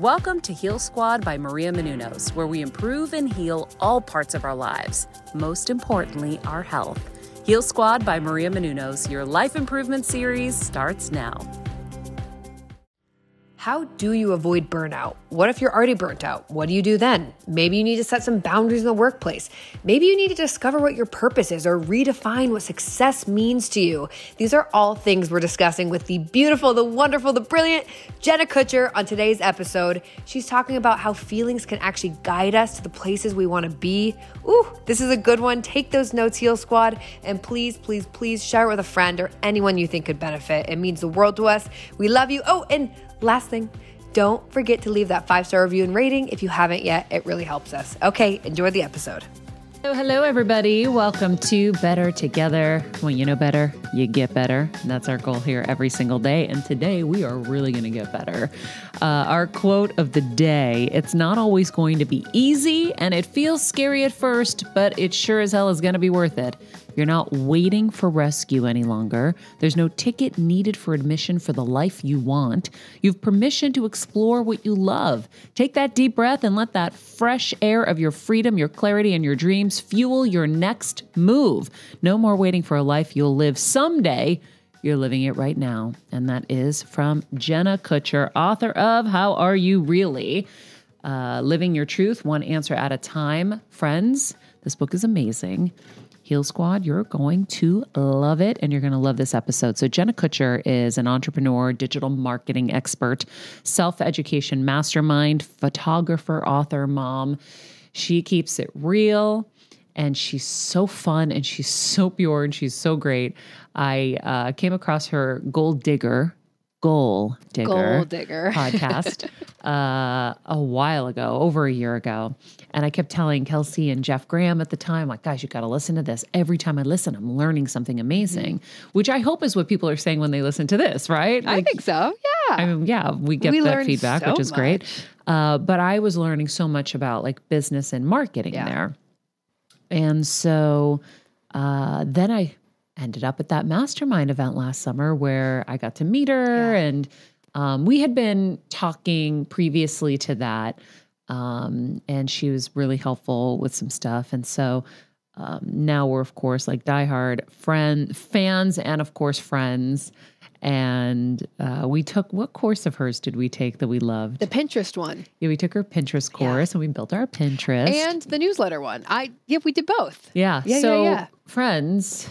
Welcome to Heal Squad by Maria Menounos, where we improve and heal all parts of our lives, most importantly, our health. Heal Squad by Maria Menounos, your life improvement series starts now. How do you avoid burnout? What if you're already burnt out? What do you do then? Maybe you need to set some boundaries in the workplace. Maybe you need to discover what your purpose is or redefine what success means to you. These are all things we're discussing with the beautiful, the wonderful, the brilliant Jenna Kutcher on today's episode. She's talking about how feelings can actually guide us to the places we want to be. Ooh, this is a good one. Take those notes, Heal Squad, and please, please, please share it with a friend or anyone you think could benefit. It means the world to us. We love you. Oh, and Last thing, don't forget to leave that five star review and rating if you haven't yet. It really helps us. Okay, enjoy the episode. Hello, hello, everybody. Welcome to Better Together. When you know better, you get better. And that's our goal here every single day. And today we are really going to get better. Uh, our quote of the day it's not always going to be easy and it feels scary at first, but it sure as hell is going to be worth it. You're not waiting for rescue any longer. There's no ticket needed for admission for the life you want. You've permission to explore what you love. Take that deep breath and let that fresh air of your freedom, your clarity, and your dreams fuel your next move. No more waiting for a life you'll live someday. You're living it right now. And that is from Jenna Kutcher, author of How Are You Really? Uh, Living Your Truth, One Answer at a Time. Friends, this book is amazing. Heal Squad, you're going to love it and you're going to love this episode. So, Jenna Kutcher is an entrepreneur, digital marketing expert, self education mastermind, photographer, author, mom. She keeps it real and she's so fun and she's so pure and she's so great. I uh, came across her Gold Digger Goal Digger, Goal Digger. podcast uh, a while ago, over a year ago. And I kept telling Kelsey and Jeff Graham at the time, like, guys, you got to listen to this. Every time I listen, I'm learning something amazing, mm-hmm. which I hope is what people are saying when they listen to this, right? Like, I think so. Yeah. I mean, yeah, we get we that feedback, so which is much. great. Uh, but I was learning so much about like business and marketing yeah. there. And so uh, then I ended up at that mastermind event last summer where I got to meet her. Yeah. And um, we had been talking previously to that. Um, and she was really helpful with some stuff. And so um, now we're, of course, like diehard friend fans and, of course, friends. And uh, we took what course of hers did we take that we loved? The Pinterest one. Yeah, we took her Pinterest course yeah. and we built our Pinterest and the newsletter one. I yeah, we did both. Yeah. Yeah. So, yeah, yeah. friends,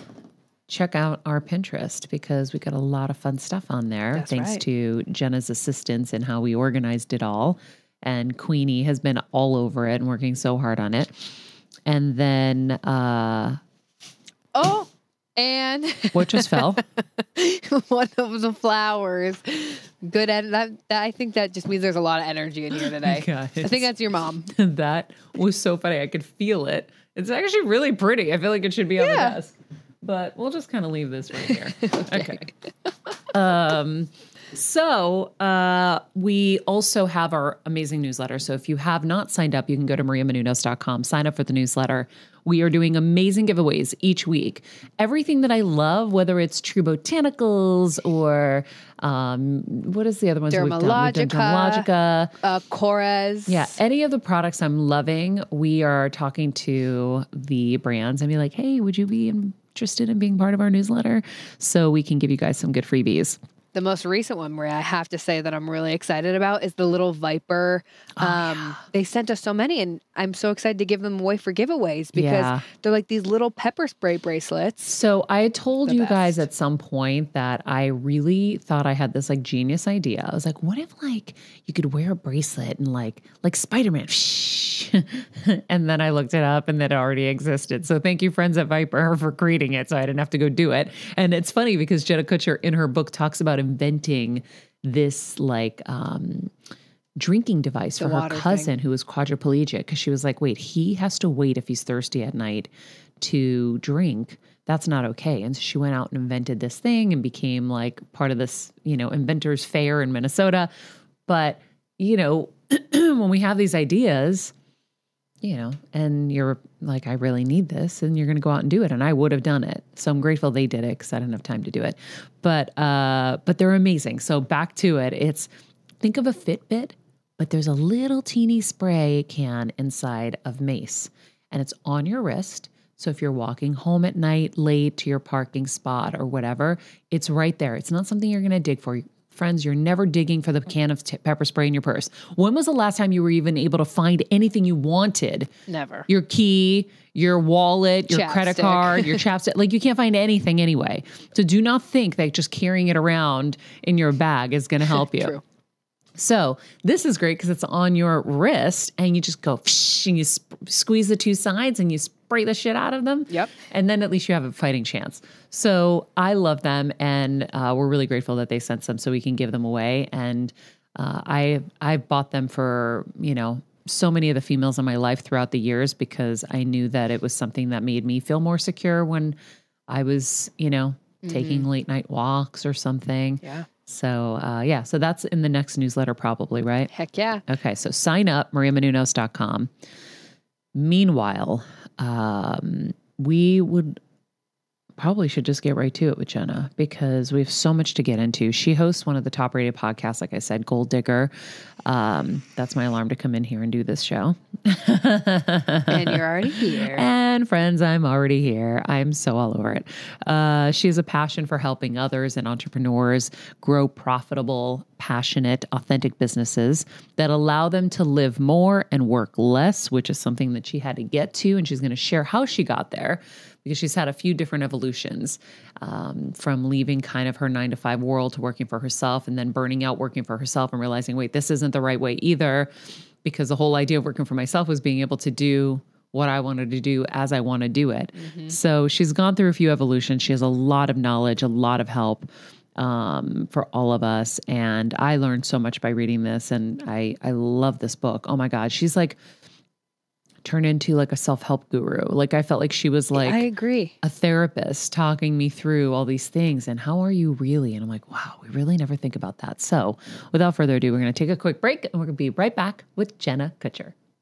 check out our Pinterest because we got a lot of fun stuff on there. That's thanks right. to Jenna's assistance and how we organized it all. And Queenie has been all over it and working so hard on it. And then, uh, oh, and what just fell? One of the flowers. Good at that, that, I think that just means there's a lot of energy in here today. Guys, I think that's your mom. that was so funny. I could feel it. It's actually really pretty. I feel like it should be yeah. on the desk but we'll just kind of leave this right here. okay. um, So, uh, we also have our amazing newsletter. So, if you have not signed up, you can go to mariamenounos.com, sign up for the newsletter. We are doing amazing giveaways each week. Everything that I love, whether it's True Botanicals or um, what is the other ones we've done? We've done Dermalogica. Dermalogica. Uh, Chorez. Yeah, any of the products I'm loving, we are talking to the brands and be like, hey, would you be interested in being part of our newsletter? So we can give you guys some good freebies. The most recent one where I have to say that I'm really excited about is the little Viper. Oh, Um, They sent us so many, and I'm so excited to give them away for giveaways because Yeah. they're like these little pepper spray bracelets. So I told The you guys at some point that I really thought I had this like genius idea. I was like, what if like you could wear a bracelet and like like Spider-Man? and then I looked it up and that it already existed. So thank you, friends at Viper, for creating it. So I didn't have to go do it. And it's funny because Jenna Kutcher in her book talks about inventing this like um drinking device for her water thing. cousin who was quadriplegic because she was like, wait, he has to wait if he's thirsty at night to drink. That's not okay. And so she went out and invented this thing and became like part of this, you know, inventors fair in Minnesota. But, you know, when we have these ideas, you know, and you're like, I really need this, and you're going to go out and do it. And I would have done it. So I'm grateful they did it because I didn't have time to do it. But, uh, but they're amazing. So back to it. It's think of a Fitbit, but there's a little teeny spray can inside of Mace, and it's on your wrist. So if you're walking home at night late to your parking spot or whatever, it's right there. It's not something you're going to dig for. Friends, you're never digging for the can of t- pepper spray in your purse. When was the last time you were even able to find anything you wanted? Never. Your key, your wallet, your credit card, your chapstick. Like you can't find anything anyway. So do not think that just carrying it around in your bag is going to help you. So this is great because it's on your wrist and you just go and you sp- squeeze the two sides and you spray the shit out of them. Yep. And then at least you have a fighting chance. So I love them and uh, we're really grateful that they sent some so we can give them away. And uh, I I bought them for you know so many of the females in my life throughout the years because I knew that it was something that made me feel more secure when I was you know taking late night walks or something. Yeah. So uh, yeah, so that's in the next newsletter probably, right? Heck yeah. Okay, so sign up, mariamenounos.com. Meanwhile, um, we would probably should just get right to it with Jenna because we have so much to get into. She hosts one of the top rated podcasts, like I said, Gold Digger. Um, that's my alarm to come in here and do this show. And you're already here. And friends, I'm already here. I'm so all over it. Uh, she has a passion for helping others and entrepreneurs grow profitable, passionate, authentic businesses that allow them to live more and work less, which is something that she had to get to. And she's going to share how she got there because she's had a few different evolutions um, from leaving kind of her nine to five world to working for herself and then burning out working for herself and realizing, wait, this isn't the right way either. Because the whole idea of working for myself was being able to do what I wanted to do as I want to do it. So she's gone through a few evolutions. She has a lot of knowledge, a lot of help um, for all of us. And I learned so much by reading this. And I, I love this book. Oh my God. She's like turned into like a self help guru. Like I felt like she was like, I agree. a therapist talking me through all these things and how are you really? And I'm like, wow, we really never think about that. So without further ado, we're going to take a quick break and we're going to be right back with Jenna Kutcher.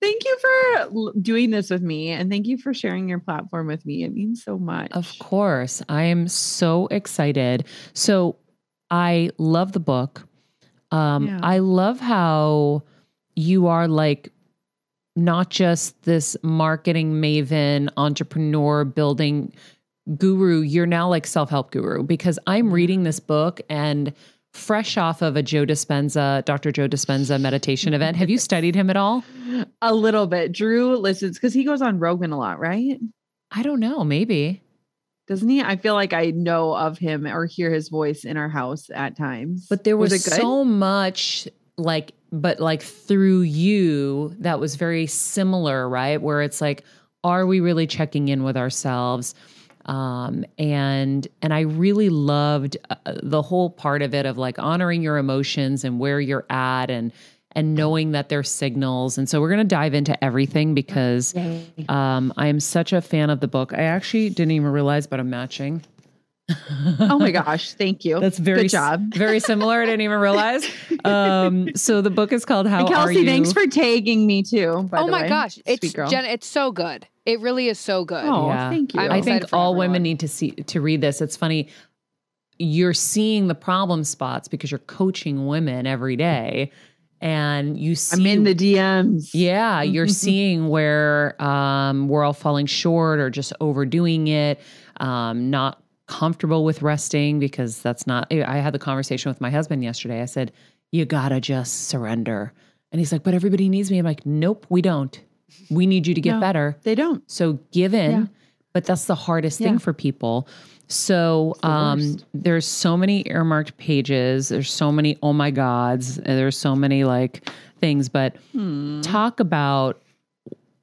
Thank you for doing this with me and thank you for sharing your platform with me. It means so much. Of course. I am so excited. So I love the book. Um, yeah. I love how you are like not just this marketing maven, entrepreneur, building guru, you're now like self help guru because I'm reading this book and fresh off of a Joe Dispenza, Dr. Joe Dispenza meditation event. Have you studied him at all? A little bit. Drew listens because he goes on Rogan a lot, right? I don't know. Maybe. Doesn't he? I feel like I know of him or hear his voice in our house at times. But there was, was so much like, but like through you that was very similar, right? Where it's like, are we really checking in with ourselves? Um, and and I really loved uh, the whole part of it of like honoring your emotions and where you're at and and knowing that they're signals. And so we're going to dive into everything because um, I am such a fan of the book. I actually didn't even realize, but I'm matching. oh my gosh, thank you. That's very good job. very similar. I didn't even realize. Um, so the book is called How and Kelsey, Are You? Thanks for tagging me too. oh my way. gosh, it's Jenna, it's so good. It really is so good. Oh, yeah. thank you. I'm i think all everyone. women need to see to read this. It's funny. You're seeing the problem spots because you're coaching women every day and you see I'm in the DMs. Yeah, you're seeing where um, we're all falling short or just overdoing it, um, not comfortable with resting because that's not I had the conversation with my husband yesterday. I said, "You got to just surrender." And he's like, "But everybody needs me." I'm like, "Nope, we don't." We need you to get no, better. They don't. So give in, yeah. but that's the hardest yeah. thing for people. So um, there's so many earmarked pages. There's so many oh my gods. There's so many like things. But hmm. talk about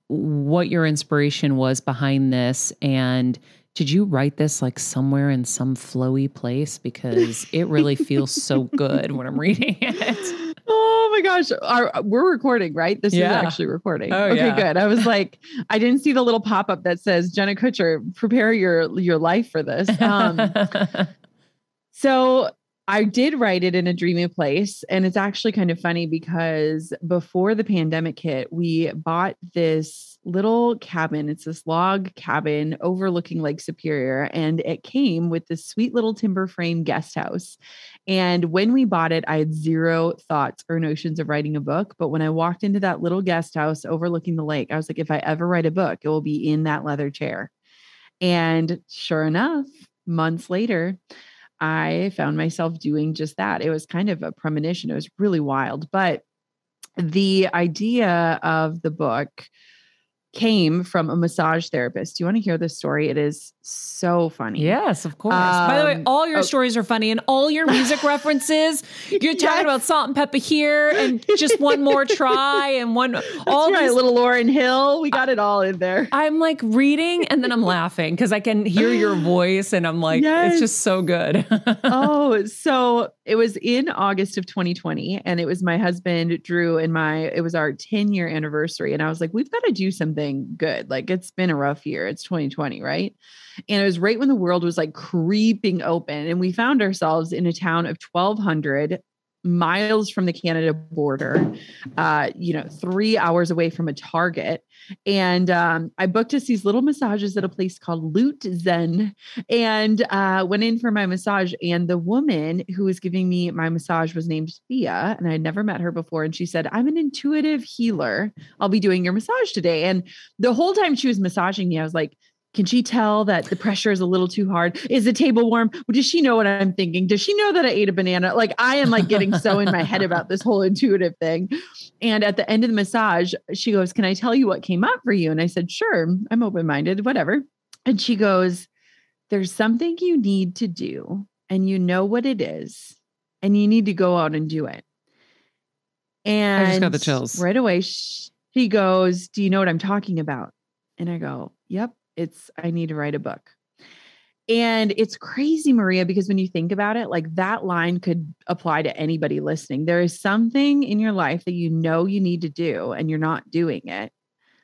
what your inspiration was behind this, and did you write this like somewhere in some flowy place because it really feels so good when I'm reading it. Oh my gosh. Our, we're recording, right? This yeah. is actually recording. Oh, okay, yeah. good. I was like, I didn't see the little pop up that says, Jenna Kutcher, prepare your, your life for this. Um, so I did write it in a dreamy place. And it's actually kind of funny because before the pandemic hit, we bought this little cabin. It's this log cabin overlooking Lake Superior. And it came with this sweet little timber frame guest house. And when we bought it, I had zero thoughts or notions of writing a book. But when I walked into that little guest house overlooking the lake, I was like, if I ever write a book, it will be in that leather chair. And sure enough, months later, I found myself doing just that. It was kind of a premonition. It was really wild. But the idea of the book came from a massage therapist. Do you want to hear this story? It is so funny. Yes, of course. Um, By the way, um, all your oh, stories are funny and all your music references. You're talking yes. about salt and pepper here and just one more try and one all That's right, these, little Lauryn Hill. We got it all in there. I'm like reading and then I'm laughing because I can hear your voice and I'm like, yes. it's just so good. oh, so it was in August of 2020 and it was my husband Drew and my it was our 10 year anniversary and I was like, we've got to do something something good. Like it's been a rough year. It's 2020, right? And it was right when the world was like creeping open. And we found ourselves in a town of 1,200 miles from the Canada border, uh, you know, three hours away from a Target. And um, I booked us these little massages at a place called Lutsen and uh, went in for my massage. And the woman who was giving me my massage was named Thea, and I had never met her before. And she said, I'm an intuitive healer. I'll be doing your massage today. And the whole time she was massaging me, I was like, can she tell that the pressure is a little too hard? Is the table warm? Does she know what I'm thinking? Does she know that I ate a banana? Like I am like getting so in my head about this whole intuitive thing. And at the end of the massage, she goes, Can I tell you what came up for you? And I said, Sure, I'm open minded, whatever. And she goes, There's something you need to do, and you know what it is, and you need to go out and do it. And I just got the chills. Right away, she goes, Do you know what I'm talking about? And I go, Yep it's I need to write a book. And it's crazy, Maria, because when you think about it, like that line could apply to anybody listening. There is something in your life that you know you need to do and you're not doing it.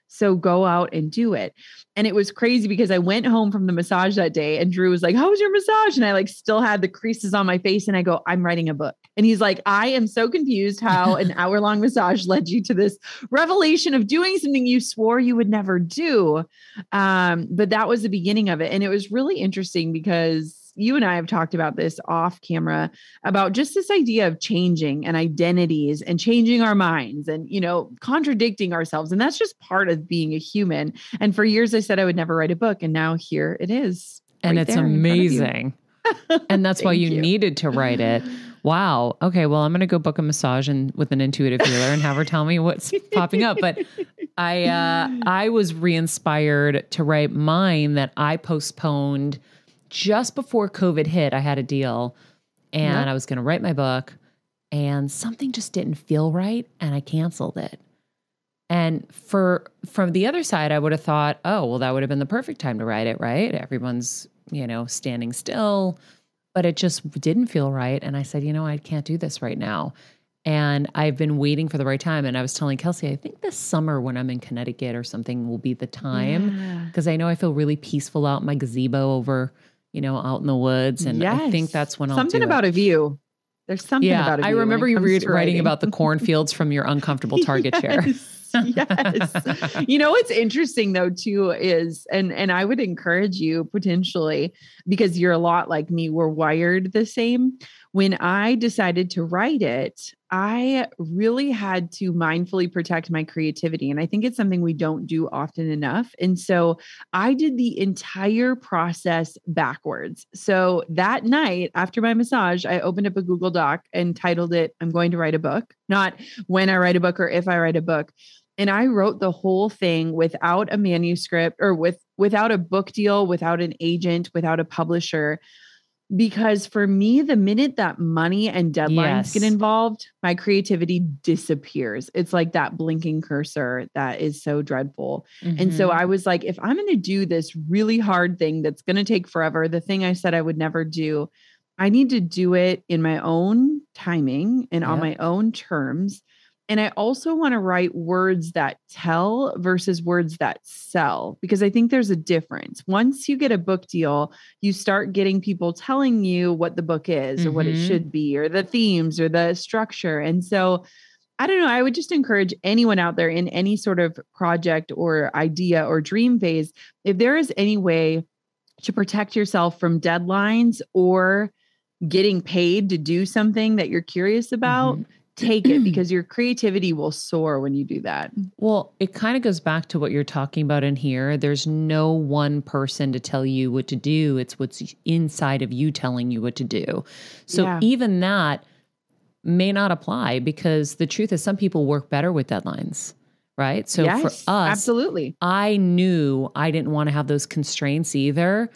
So go out and do it. And it was crazy because I went home from the massage that day and Drew was like, How was your massage? And I like still had the creases on my face. And I go, I'm writing a book. And he's like, I am so confused how an hour long massage led you to this revelation of doing something you swore you would never do. Um, but that was the beginning of it. And it was really interesting because you and I have talked about this off camera about just this idea of changing and identities and changing our minds and, you know, contradicting ourselves. And that's just part of being a human. And for years, I said I would never write a book. And now here it is. And right it's amazing. and that's why you, you needed to write it. Wow. Okay. Well, I'm going to go book a massage and with an intuitive healer and have her tell me what's popping up. But I, uh, I was re-inspired to write mine that I postponed just before COVID hit, I had a deal and yep. I was going to write my book and something just didn't feel right and I canceled it. And for from the other side, I would have thought, oh, well, that would have been the perfect time to write it, right? Everyone's, you know, standing still, but it just didn't feel right. And I said, you know, I can't do this right now. And I've been waiting for the right time. And I was telling Kelsey, I think this summer when I'm in Connecticut or something will be the time because yeah. I know I feel really peaceful out in my gazebo over you know, out in the woods. And yes. I think that's when I'll something about it. a view. There's something yeah, about it. I remember you re- writing about the cornfields from your uncomfortable Target yes. chair. yes. you know what's interesting though too is and and I would encourage you potentially because you're a lot like me we're wired the same when I decided to write it, I really had to mindfully protect my creativity. And I think it's something we don't do often enough. And so I did the entire process backwards. So that night after my massage, I opened up a Google Doc and titled it, I'm going to write a book, not when I write a book or if I write a book. And I wrote the whole thing without a manuscript or with without a book deal, without an agent, without a publisher because for me the minute that money and deadlines yes. get involved my creativity disappears it's like that blinking cursor that is so dreadful mm-hmm. and so mm-hmm. i was like if i'm going to do this really hard thing that's going to take forever the thing i said i would never do i need to do it in my own timing and yep. on my own terms and I also want to write words that tell versus words that sell, because I think there's a difference. Once you get a book deal, you start getting people telling you what the book is mm-hmm. or what it mm-hmm. should be or the themes or the structure. And so I don't know. I would just encourage anyone out there in any sort of project or idea or dream phase, if there is any way to protect yourself from deadlines or getting paid to do something that you're curious about. Mm-hmm take it because your creativity will soar when you do that. Well, it kind of goes back to what you're talking about in here. There's no one person to tell you what to do, it's what's inside of you telling you what to do. So yeah. even that may not apply because the truth is some people work better with deadlines right? So yes, for us, absolutely. I knew I didn't want to have those constraints either.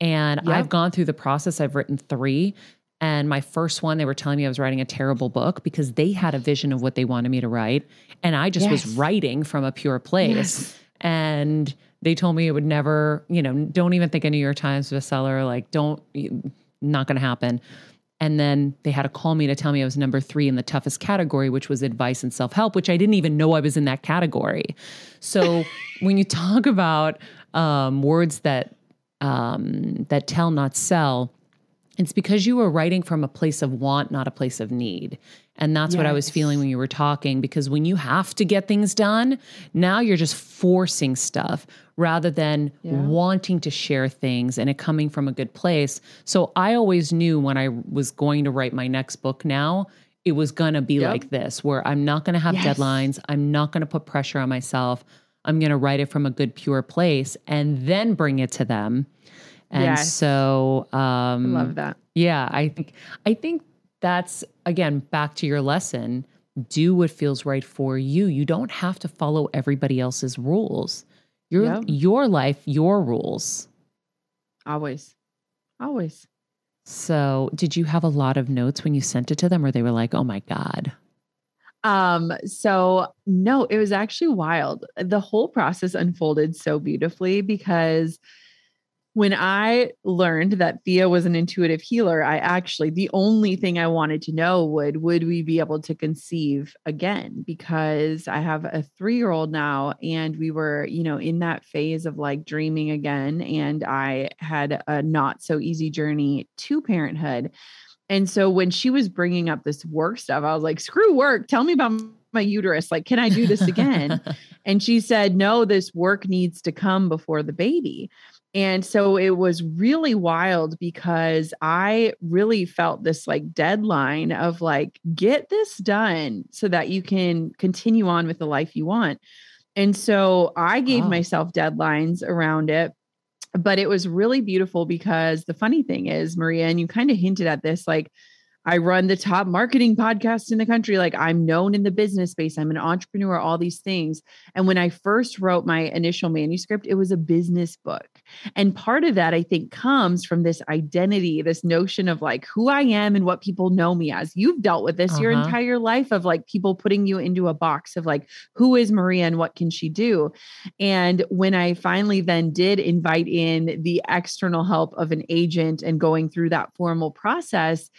And Yep. I've gone through the process. I've written three. And my first one, they were telling me I was writing a terrible book because they had a vision of what they wanted me to write. And I just was writing from a pure place. Yes. And they told me it would never, you know, don't even think a New York Times bestseller. Like, don't, not going to happen. And then they had to call me to tell me I was number three in the toughest category, which was advice and self help, which I didn't even know I was in that category. So when you talk about um, words that um, that tell, not sell, it's because you were writing from a place of want, not a place of need. And that's what I was feeling when you were talking. Because when you have to get things done, now you're just forcing stuff rather than Yeah. wanting to share things and it coming from a good place. So I always knew when I was going to write my next book now, it was going to be Yep. like this, where I'm not going to have Yes. deadlines. I'm not going to put pressure on myself. I'm going to write it from a good, pure place and then bring it to them. And Yes. so, I um, love that. yeah, I think I think that's again back to your lesson. Do what feels right for you. You don't have to follow everybody else's rules. Your Yep. your life, your rules. Always. Always. So, did you have a lot of notes when you sent it to them, or they were like, "Oh my god"? Um, so no, it was actually wild. The whole process unfolded so beautifully because when I learned that Thea was an intuitive healer, I actually the only thing I wanted to know would would we be able to conceive again because I have a 3-year-old now and we were, you know, in that phase of like dreaming again and I had a not so easy journey to parenthood. And so when she was bringing up this work stuff, I was like, screw work. Tell me about my uterus. Like, can I do this again? and she said, no, this work needs to come before the baby. And so it was really wild because I really felt this like deadline of like, get this done so that you can continue on with the life you want. And so I gave Wow. myself deadlines around it but it was really beautiful because the funny thing is maria and you kind of hinted at this like i run the top marketing podcast in the country. Like i'm known in the business space. I'm an entrepreneur all these things. And when i first wrote my initial manuscript it was a business book. And part of that i think comes from this identity this notion of like who i am and what people know me as. You've dealt with this your Uh-huh. entire life of like people putting you into a box of like who is maria and what can she do? And when I finally then did invite in the external help of an agent and going through that formal process,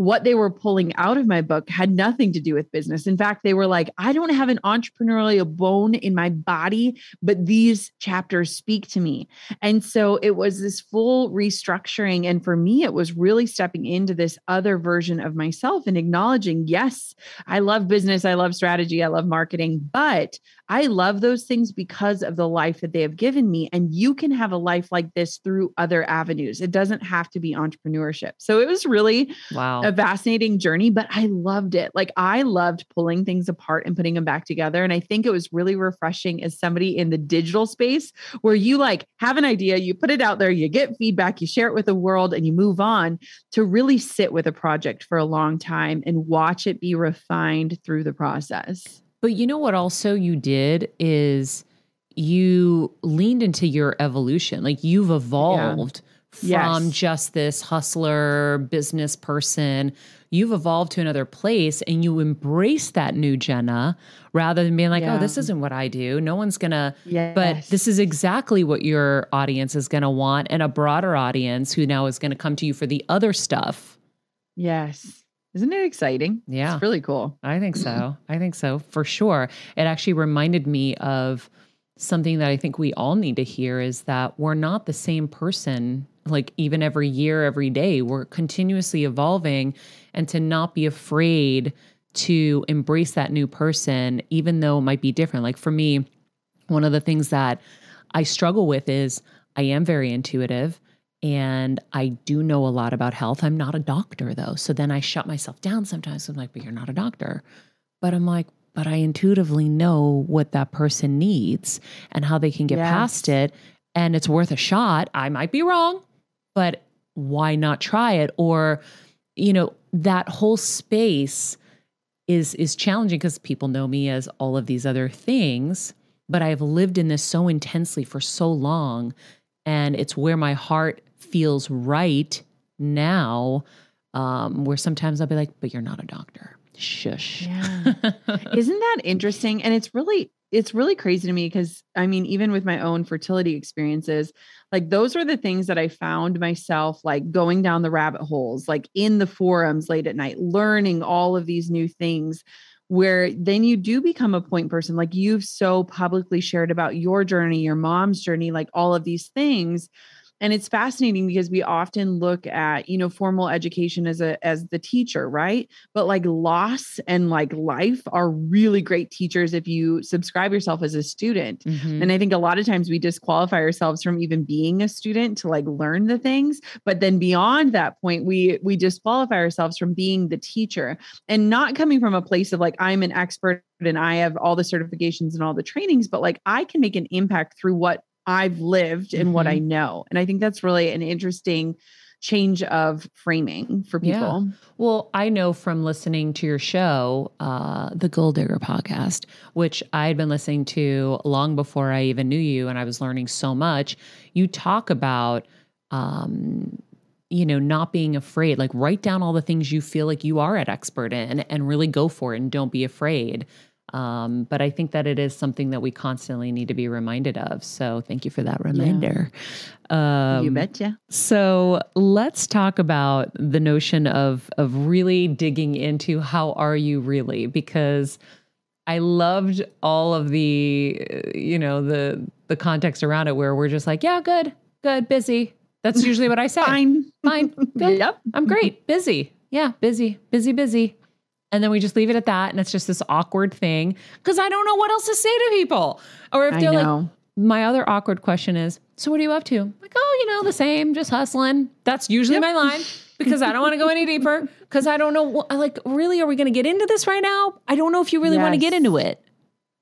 what they were pulling out of my book had nothing to do with business. In fact, they were like, I don't have an entrepreneurial bone in my body, but these chapters speak to me. And so it was this full restructuring. And for me, it was really stepping into this other version of myself and acknowledging, yes, I love business, I love strategy, I love marketing, but I love those things because of the life that they have given me. And you can have a life like this through other avenues. It doesn't have to be entrepreneurship. So it was really Wow. a fascinating journey, but I loved it. Like I loved pulling things apart and putting them back together. And I think it was really refreshing as somebody in the digital space where you like have an idea, you put it out there, you get feedback, you share it with the world, and you move on to really sit with a project for a long time and watch it be refined through the process. But you know what also you did is you leaned into your evolution. Like you've evolved from Yes. just this hustler business person. You've evolved to another place and you embrace that new Jenna rather than being like, Yeah. oh, this isn't what I do. No one's gonna Yeah. but this is exactly what your audience is gonna want and a broader audience who now is gonna come to you for the other stuff. Yes. Isn't it exciting? Yeah. It's really cool. I think so. I think so for sure. It actually reminded me of something that I think we all need to hear is that we're not the same person like even every year, every day. We're continuously evolving and to not be afraid to embrace that new person, even though it might be different. Like for me, one of the things that I struggle with is I am very intuitive and I do know a lot about health. I'm not a doctor though. So then I shut myself down sometimes. I'm like, but you're not a doctor. But I'm like, but I intuitively know what that person needs and how they can get Yes. past it. And it's worth a shot. I might be wrong, but why not try it? Or, you know, that whole space is is challenging because people know me as all of these other things, but I've lived in this so intensely for so long and it's where my heart feels right now um, where sometimes I'll be like, but you're not a doctor. Shush. Yeah. Isn't that interesting? And it's really, it's really crazy to me because I mean, even with my own fertility experiences, like those are the things that I found myself like going down the rabbit holes, like in the forums late at night, learning all of these new things where then you do become a point person like you've so publicly shared about your journey your mom's journey like all of these things and it's fascinating because we often look at you know formal education as a as the teacher right? But like loss and like life are really great teachers if you subscribe yourself as a student. Mm-hmm. and i think a lot of times we disqualify ourselves from even being a student to like learn the things. But then beyond that point we we disqualify ourselves from being the teacher and not coming from a place of like i'm an expert and I have all the certifications and all the trainings, but like I can make an impact through what I've lived and mm-hmm. what I mm-hmm. know. And I think that's really an interesting change of framing for people. Yeah. Well, I know from listening to your show, uh, the Goal Digger podcast, which I had been listening to long before I even knew you, and I was learning so much. You talk about, um, you know, not being afraid. Like, write down all the things you feel like you are an expert in, and really go for it, and don't be afraid. Um, but I think that it is something that we constantly need to be reminded of. So thank you for that reminder. Yeah. Um, you betcha. So let's talk about the notion of of really digging into how are you really because I loved all of the you know the the context around it where we're just like yeah good good busy that's usually what I say fine fine good. yep I'm great busy yeah busy busy busy and then we just leave it at that. And it's just this awkward thing because I don't know what else to say to people. Or if they're like, my other awkward question is, so what are you up to? Like, oh, you know, the same, just hustling. That's usually yep. my line because I don't want to go any deeper because I don't know. Like, really, are we going to get into this right now? I don't know if you really yes. want to get into it.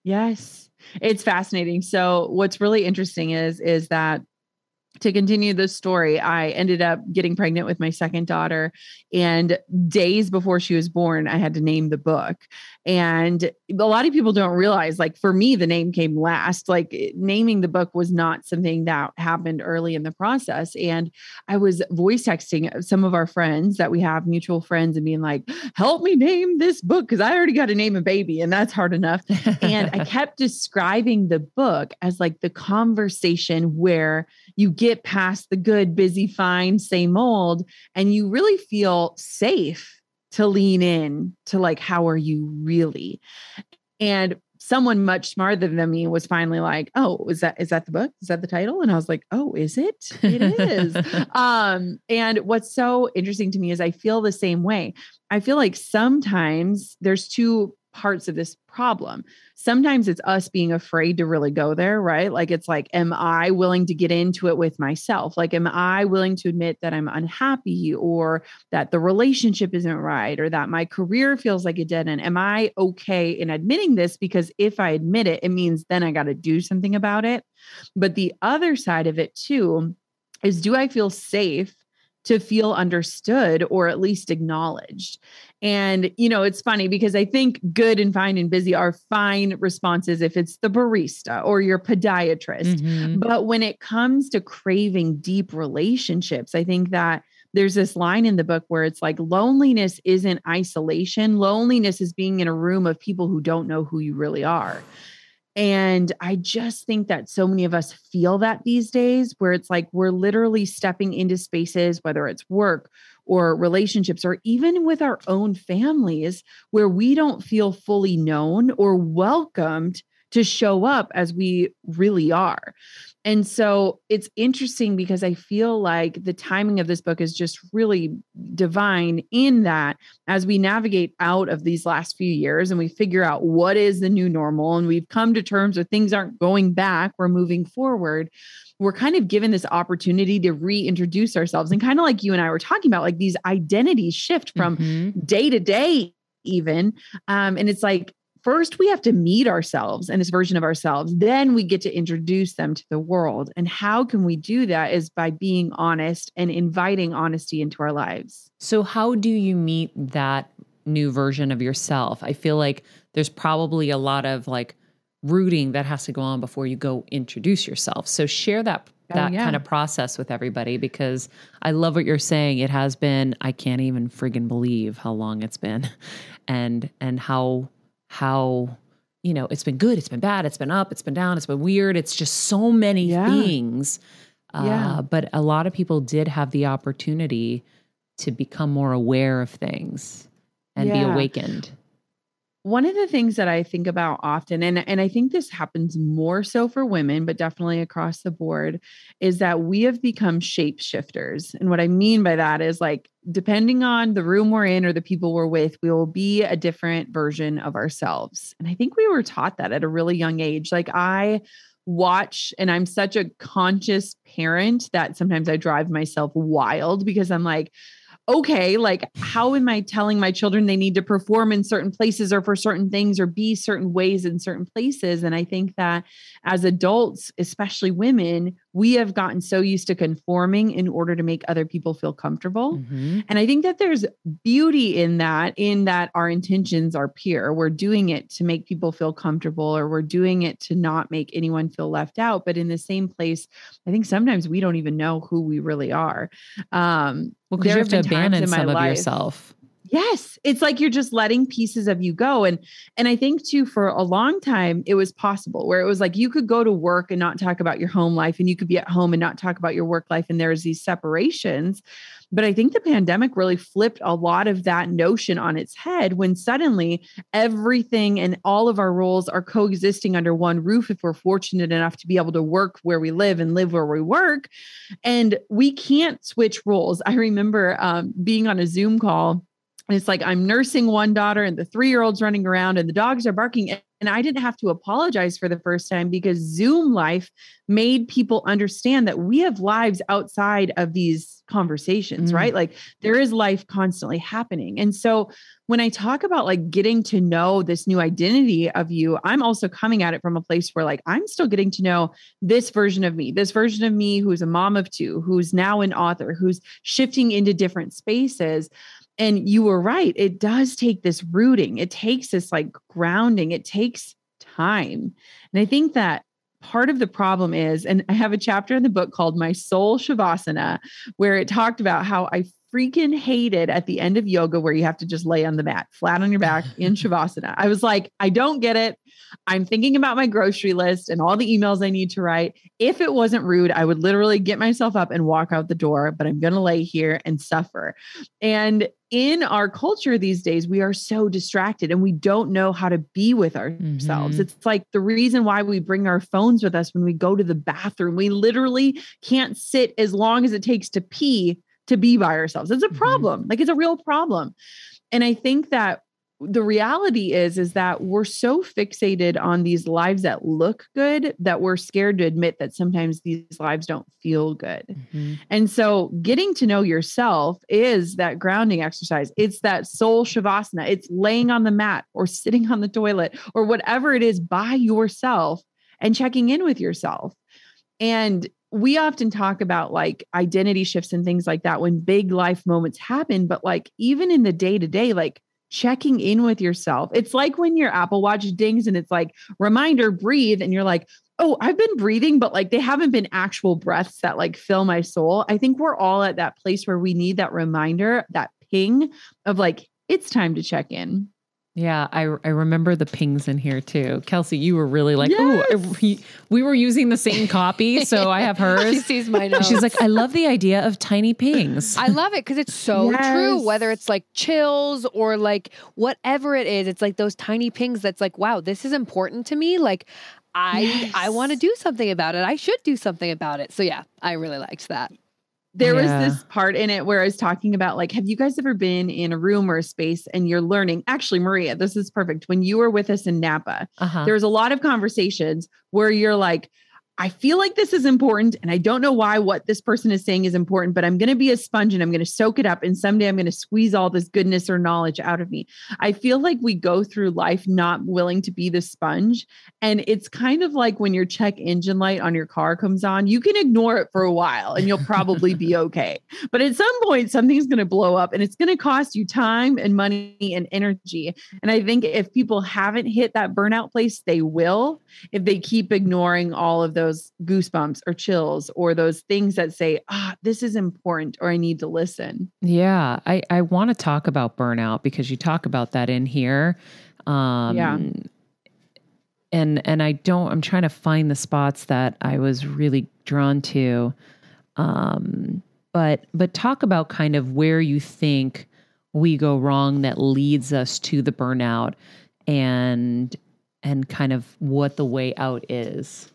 Yes. It's fascinating. So what's really interesting is is that to continue the story, I ended up getting pregnant with my second daughter. And days before she was born, I had to name the book. And a lot of people don't realize, like, for me, the name came last. Like, eh, naming the book was not something that happened early in the process. And I was voice texting some of our friends that we have mutual friends and being like, help me name this book because I already got to name a baby, and that's hard enough. and I kept describing the book as like the conversation where you get past the good, busy, fine, same old, and you really feel safe to lean in to like, how are you really? And someone much smarter than me was finally like, "Oh, is that is that the book? Is that the title?" And I was like, "Oh, is it? It is." um, and what's so interesting to me is I feel the same way. I feel like sometimes there's two parts of this problem. Sometimes it's us being afraid to really go there, right? Like it's like, am I willing to get into it with myself? Like, am I willing to admit that I'm unhappy or that the relationship isn't right or that my career feels like a dead end? Am I okay in admitting this? Because if I admit it, it means then I got to do something about it. But the other side of it too is do I feel safe to feel understood or at least acknowledged. And, you know, it's funny because I think good and fine and busy are fine responses if it's the barista or your podiatrist. Mm-hmm. But when it comes to craving deep relationships, I think that there's this line in the book where it's like loneliness isn't isolation, loneliness is being in a room of people who don't know who you really are. And I just think that so many of us feel that these days, where it's like we're literally stepping into spaces, whether it's work or relationships, or even with our own families, where we don't feel fully known or welcomed to show up as we really are. And so it's interesting because I feel like the timing of this book is just really divine in that as we navigate out of these last few years and we figure out what is the new normal and we've come to terms with things aren't going back, we're moving forward. We're kind of given this opportunity to reintroduce ourselves and kind of like you and I were talking about, like these identities shift from mm-hmm. day to day even um, and it's like first we have to meet ourselves and this version of ourselves then we get to introduce them to the world and how can we do that is by being honest and inviting honesty into our lives so how do you meet that new version of yourself? I feel like there's probably a lot of like rooting that has to go on before you go introduce yourself. So share that Oh, that yeah. kind of process with everybody because I love what you're saying. It has been I can't even friggin' believe how long it's been and and how how you know, it's been good, it's been bad, it's been up, it's been down, it's been weird. It's just so many Yeah. things. Uh, Yeah. but a lot of people did have the opportunity to become more aware of things and be awakened. One of the things that I think about often, and, and I think this happens more so for women, but definitely across the board, is that we have become shapeshifters. And what I mean by that is like, depending on the room we're in or the people we're with, we will be a different version of ourselves. And I think we were taught that at a really young age. Like, I watch and I'm such a conscious parent that sometimes I drive myself wild because I'm like, okay, like how am I telling my children they need to perform in certain places or for certain things or be certain ways in certain places? And I think that as adults, especially women, we have gotten so used to conforming in order to make other people feel comfortable. Mhm. And I think that there's beauty in that, in that our intentions are pure. We're doing it to make people feel comfortable or we're doing it to not make anyone feel left out. But in the same place, I think sometimes we don't even know who we really are. Um, Well, because you have to abandon some of life- yourself. Yes, it's like you're just letting pieces of you go and and I think too for a long time it was possible where it was like you could go to work and not talk about your home life and you could be at home and not talk about your work life and there's these separations. But I think the pandemic really flipped a lot of that notion on its head when suddenly everything and all of our roles are coexisting under one roof if we're fortunate enough to be able to work where we live and live where we work and we can't switch roles. I remember um, being on a Zoom call it's like I'm nursing one daughter and the three year old's running around and the dogs are barking. And I didn't have to apologize for the first time because Zoom life made people understand that we have lives outside of these conversations, Mm. right? Like there is life constantly happening. And so when I talk about like getting to know this new identity of you, I'm also coming at it from a place where like I'm still getting to know this version of me, this version of me who's a mom of two, who's now an author, who's shifting into different spaces. And you were right. It does take this rooting, it takes this like grounding, it takes time. And I think that part of the problem is, and I have a chapter in the book called My Soul Shavasana, where it talked about how I freaking hated at the end of yoga where you have to just lay on the mat flat on your back in Shavasana. I was like, I don't get it. I'm thinking about my grocery list and all the emails I need to write. If it wasn't rude, I would literally get myself up and walk out the door, but I'm going to lay here and suffer. And in our culture these days, we are so distracted and we don't know how to be with ourselves. Mhm. It's like the reason why we bring our phones with us when we go to the bathroom. We literally can't sit as long as it takes to pee to be by ourselves. It's a Mhm. problem. Like it's a real problem. And I think that the reality is is that we're so fixated on these lives that look good that we're scared to admit that sometimes these lives don't feel good. Mhm. And so getting to know yourself is that grounding exercise. It's that soul shavasana. It's laying on the mat or sitting on the toilet or whatever it is by yourself and checking in with yourself. And we often talk about like identity shifts and things like that when big life moments happen, but like even in the day to day, like checking in with yourself. It's like when your Apple Watch dings and it's like, reminder, breathe. And you're like, oh, I've been breathing, but like they haven't been actual breaths that like fill my soul. I think we're all at that place where we need that reminder, that ping of like, it's time to check in. Yeah, I I remember the pings in here too. Kelsey, you were really like, oh, Yes. we, we were using the same copy, so I have hers. She sees my notes. She's like, I love the idea of tiny pings. I love it because it's so true. Whether it's like chills or like whatever it is, it's like those tiny pings that's like, wow, this is important to me. Like I I want to do something about it. I should do something about it. So yeah, I really liked that. There Yeah. was this part in it where I was talking about like, have you guys ever been in a room or a space and you're learning? Actually, Maria, this is perfect. When you were with us in Napa, Uh-huh. there's a lot of conversations where you're like, I feel like this is important and I don't know why what this person is saying is important, but I'm going to be a sponge and I'm going to soak it up. And someday I'm going to squeeze all this goodness or knowledge out of me. I feel like we go through life not willing to be the sponge. And it's kind of like when your check engine light on your car comes on, you can ignore it for a while and you'll probably be okay. But at some point, something's going to blow up and it's going to cost you time and money and energy. And I think if people haven't hit that burnout place, they will if they keep ignoring all of those those goosebumps or chills or those things that say, ah, this is important or I need to listen. Yeah. I, I want to talk about burnout because you talk about that in here. Um, yeah. And, and I don't, I'm trying to find the spots that I was really drawn to. Um, but, but talk about kind of where you think we go wrong that leads us to the burnout and, and kind of what the way out is.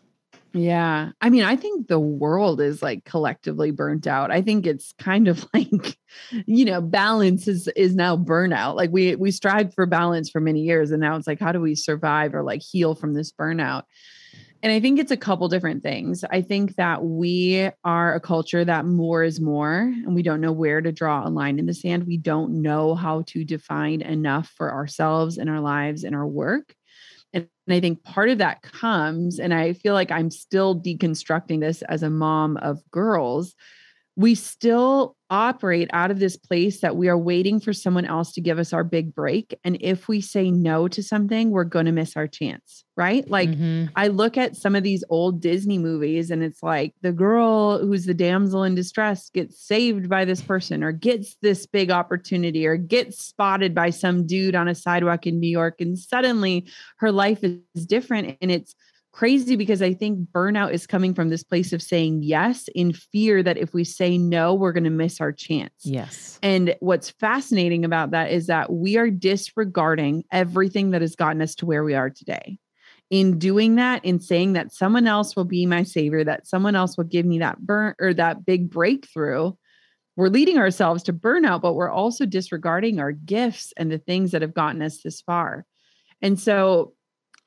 Yeah. I mean, I think the world is like collectively burnt out. I think it's kind of like, you know, balance is is now burnout. Like we we strived for balance for many years and now it's like how do we survive or like heal from this burnout? And I think it's a couple different things. I think that we are a culture that more is more, and we don't know where to draw a line in the sand. We don't know how to define enough for ourselves and our lives and our work. And, I think part of that comes, and I feel like I'm still deconstructing this as a mom of girls we still operate out of this place that we are waiting for someone else to give us our big break. And if we say no to something, we're going to miss our chance, right? Like mm-hmm. I look at some of these old Disney movies and it's like the girl who's the damsel in distress gets saved by this person or gets this big opportunity or gets spotted by some dude on a sidewalk in New York. And suddenly her life is different. And it's crazy because I think burnout is coming from this place of saying yes in fear that if we say no, we're going to miss our chance. Yes. And what's fascinating about that is that we are disregarding everything that has gotten us to where we are today. In doing that, in saying that someone else will be my savior, that someone else will give me that burn or that big breakthrough, we're leading ourselves to burnout, but we're also disregarding our gifts and the things that have gotten us this far. And so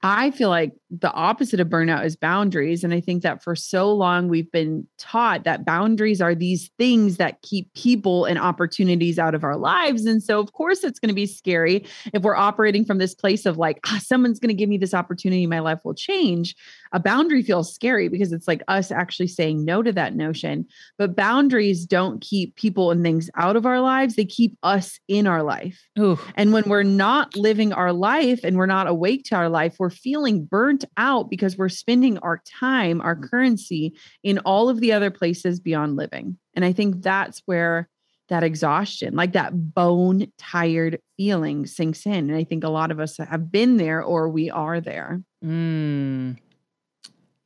I feel like the opposite of burnout is boundaries. And I think that for so long we've been taught that boundaries are these things that keep people and opportunities out of our lives. And so, of course, it's going to be scary if we're operating from this place of like, ah, someone's going to give me this opportunity, my life will change. A boundary feels scary because it's like us actually saying no to that notion. But boundaries don't keep people and things out of our lives, they keep us in our life. Ooh. And when we're not living our life and we're not awake to our life, we're feeling burnt out because we're spending our time, our currency in all of the other places beyond living. And I think that's where that exhaustion, like that bone tired feeling sinks in. And I think a lot of us have been there or we are there. Mm.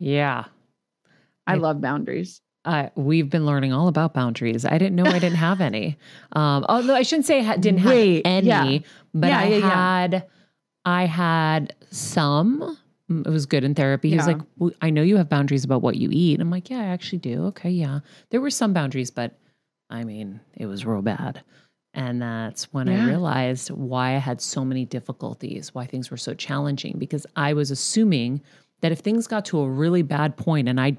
Yeah. I, I love boundaries. Uh, we've been learning all about boundaries. I didn't know I didn't have any. Um, although I shouldn't say I didn't have any, yeah. but yeah, I yeah, had, I had some, it was good in therapy. He's like, well, I know you have boundaries about what you eat. I'm like, yeah, I actually do. Okay, yeah. There were some boundaries, but I mean, it was real bad. And that's when. I realized why I had so many difficulties, why things were so challenging, because I was assuming that if things got to a really bad point and I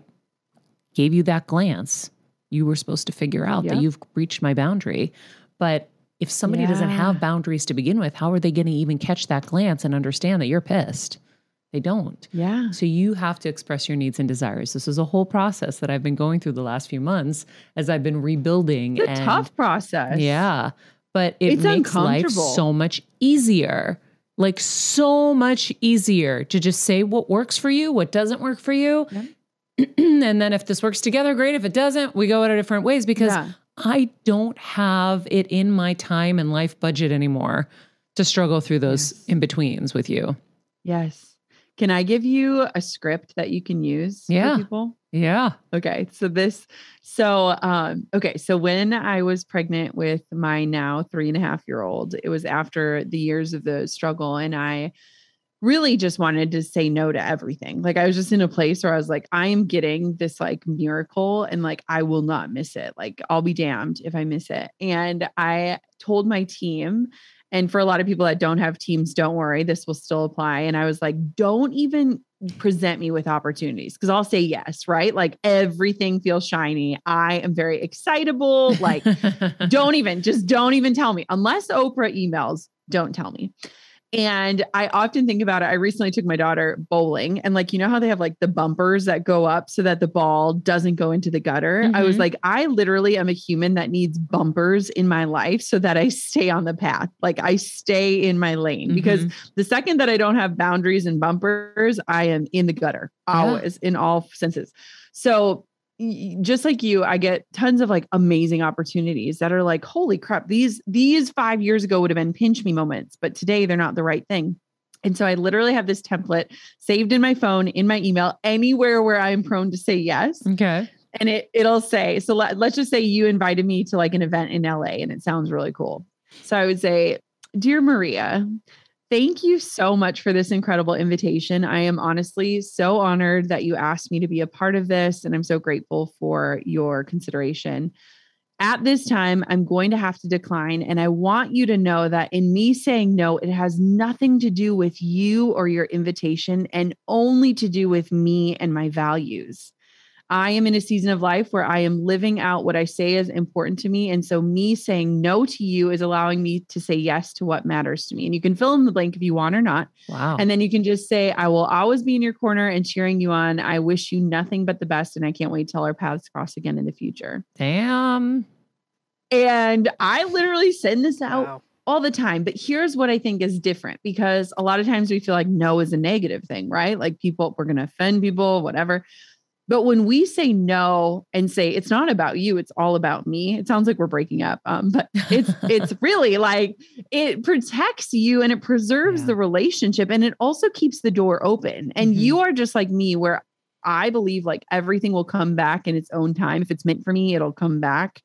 gave you that glance, you were supposed to figure out that you've reached my boundary. But if somebody yeah. doesn't have boundaries to begin with, how are they going to even catch that glance and understand that you're pissed? They don't. Yeah. So you have to express your needs and desires. This is a whole process that I've been going through the last few months as I've been rebuilding. It's a and, tough process. Yeah. But it it's makes life so much easier. Like so much easier to just say what works for you, what doesn't work for you. Yeah. and then if this works together, great. If it doesn't, we go at it different ways because yeah. I don't have it in my time and life budget anymore to struggle through those yes. in betweens with you. Yes. Can I give you a script that you can use yeah. people? Yeah. Okay. So this, so um, okay. So when I was pregnant with my now three and a half year old, it was after the years of the struggle, and I really just wanted to say no to everything. Like I was just in a place where I was like, I am getting this like miracle and like I will not miss it. Like I'll be damned if I miss it. And I told my team And for a lot of people that don't have teams, don't worry, this will still apply. And I was like, don't even present me with opportunities because I'll say yes, right? Like everything feels shiny. I am very excitable. Like, don't even, just don't even tell me. Unless Oprah emails, don't tell me. And I often think about it. I recently took my daughter bowling, and like, you know how they have like the bumpers that go up so that the ball doesn't go into the gutter? Mm-hmm. I was mm-hmm. like, I literally am a human that needs bumpers in my life so that I stay on the path. Like, I stay in my lane mm-hmm. because the second that I don't have boundaries and bumpers, I am in the gutter always yeah. in all senses. So just like you i get tons of like amazing opportunities that are like holy crap these these 5 years ago would have been pinch me moments but today they're not the right thing. And so i literally have this template saved in my phone in my email anywhere where i'm prone to say yes. Okay. And it it'll say so let, let's just say you invited me to like an event in LA and it sounds really cool. So i would say dear maria Thank you so much for this incredible invitation. I am honestly so honored that you asked me to be a part of this, and I'm so grateful for your consideration. At this time, I'm going to have to decline. And I want you to know that in me saying no, it has nothing to do with you or your invitation and only to do with me and my values. I am in a season of life where I am living out what I say is important to me. And so, me saying no to you is allowing me to say yes to what matters to me. And you can fill in the blank if you want or not. Wow. And then you can just say, I will always be in your corner and cheering you on. I wish you nothing but the best. And I can't wait till our paths cross again in the future. Damn. And I literally send this out. Wow all the time. But here's what I think is different because a lot of times we feel like no is a negative thing, right? Like people, we're going to offend people, whatever. But when we say no and say it's not about you, it's all about me. It sounds like we're breaking up, um, but it's it's really like it protects you and it preserves yeah. the relationship and it also keeps the door open. And mm-hmm. you are just like me, where I believe like everything will come back in its own time. If it's meant for me, it'll come back.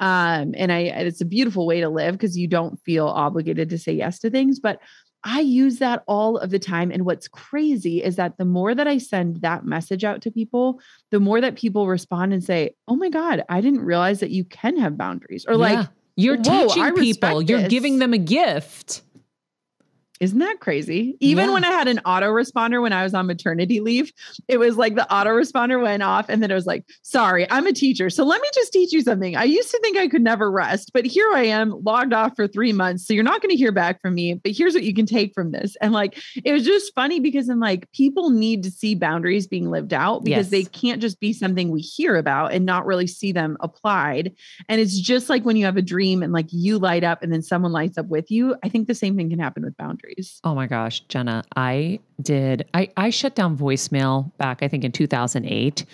Um, and I it's a beautiful way to live because you don't feel obligated to say yes to things, but I use that all of the time. And what's crazy is that the more that I send that message out to people, the more that people respond and say, Oh my God, I didn't realize that you can have boundaries. Or yeah. like, you're teaching people, you're giving them a gift. Isn't that crazy? Even yeah. when I had an autoresponder when I was on maternity leave, it was like the autoresponder went off and then it was like, sorry, I'm a teacher. So let me just teach you something. I used to think I could never rest, but here I am logged off for three months. So you're not going to hear back from me, but here's what you can take from this. And like, it was just funny because I'm like, people need to see boundaries being lived out because yes. they can't just be something we hear about and not really see them applied. And it's just like when you have a dream and like you light up and then someone lights up with you. I think the same thing can happen with boundaries boundaries. Oh my gosh, Jenna, I did. I, I shut down voicemail back, I think, in 2008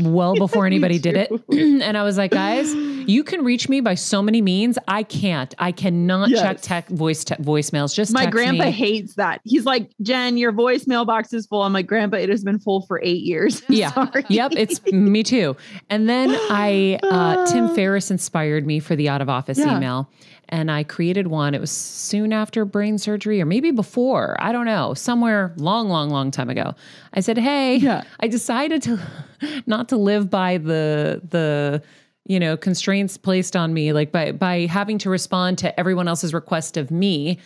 well before anybody did it. and I was like, guys, you can reach me by so many means. I can't. I cannot yes. check tech voice te- voicemails. Just my grandpa me. hates that. He's like, Jen, your voicemail box is full. I'm like, Grandpa, it has been full for eight years. yeah. Yep. It's me too. And then I, uh, Tim Ferriss inspired me for the out of office yeah. email and I created one. It was soon after brain surgery or maybe before. I don't know, somewhere long, long, long time ago. I said, Hey, yeah. I decided to not to live by the the you know constraints placed on me like by by having to respond to everyone else's request of me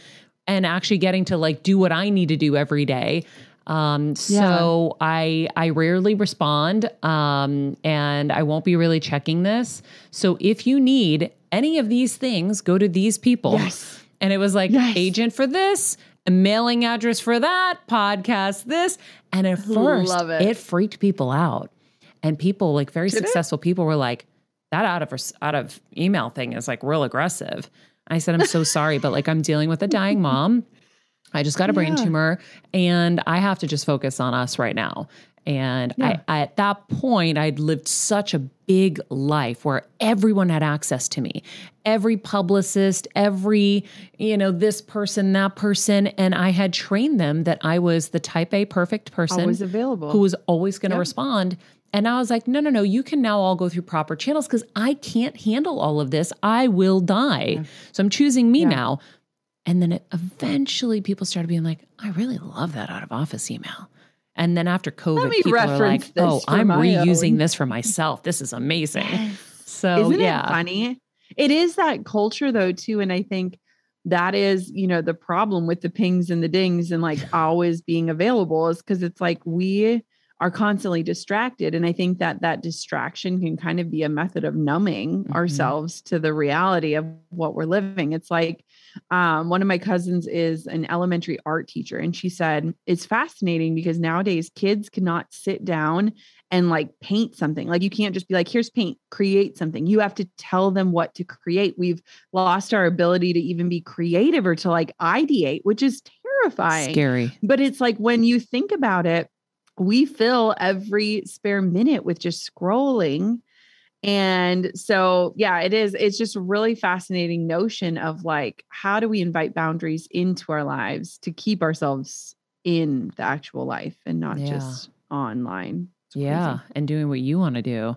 and actually getting to like do what I need to do every day. Um, so yeah. I I rarely respond, um, and I won't be really checking this. So if you need any of these things, go to these people. Yes. And it was like yes. agent for this, a mailing address for that, podcast this. And at first, it. it. freaked people out. And people, like very Did successful it? people, were like, that out of out of email thing is like real aggressive. I said, I'm so sorry, but like I'm dealing with a dying mom. I just got a brain yeah. tumor and I have to just focus on us right now. And yeah. I, at that point, I'd lived such a big life where everyone had access to me. Every publicist, every, you know, this person, that person. And I had trained them that I was the type A perfect person. Always available. Who was always going to yep. respond. And I was like, no, no, no, you can now all go through proper channels because I can't handle all of this. I will die. Yeah. So I'm choosing me yeah. now. And then it, eventually people started being like, I really love that out of office email. And then after COVID, people are like, "Oh, I'm reusing own. this for myself. This is amazing." Yes. So, isn't yeah. it funny? It is that culture though too, and I think that is, you know, the problem with the pings and the dings and like always being available is because it's like we are constantly distracted. And I think that that distraction can kind of be a method of numbing mm-hmm. ourselves to the reality of what we're living. It's like um, one of my cousins is an elementary art teacher, and she said it's fascinating because nowadays kids cannot sit down and like paint something. Like you can't just be like, here's paint, create something. You have to tell them what to create. We've lost our ability to even be creative or to like ideate, which is terrifying. Scary. But it's like when you think about it, we fill every spare minute with just scrolling. And so, yeah, it is. It's just really fascinating notion of like, how do we invite boundaries into our lives to keep ourselves in the actual life and not yeah. just online? yeah, and doing what you want to do.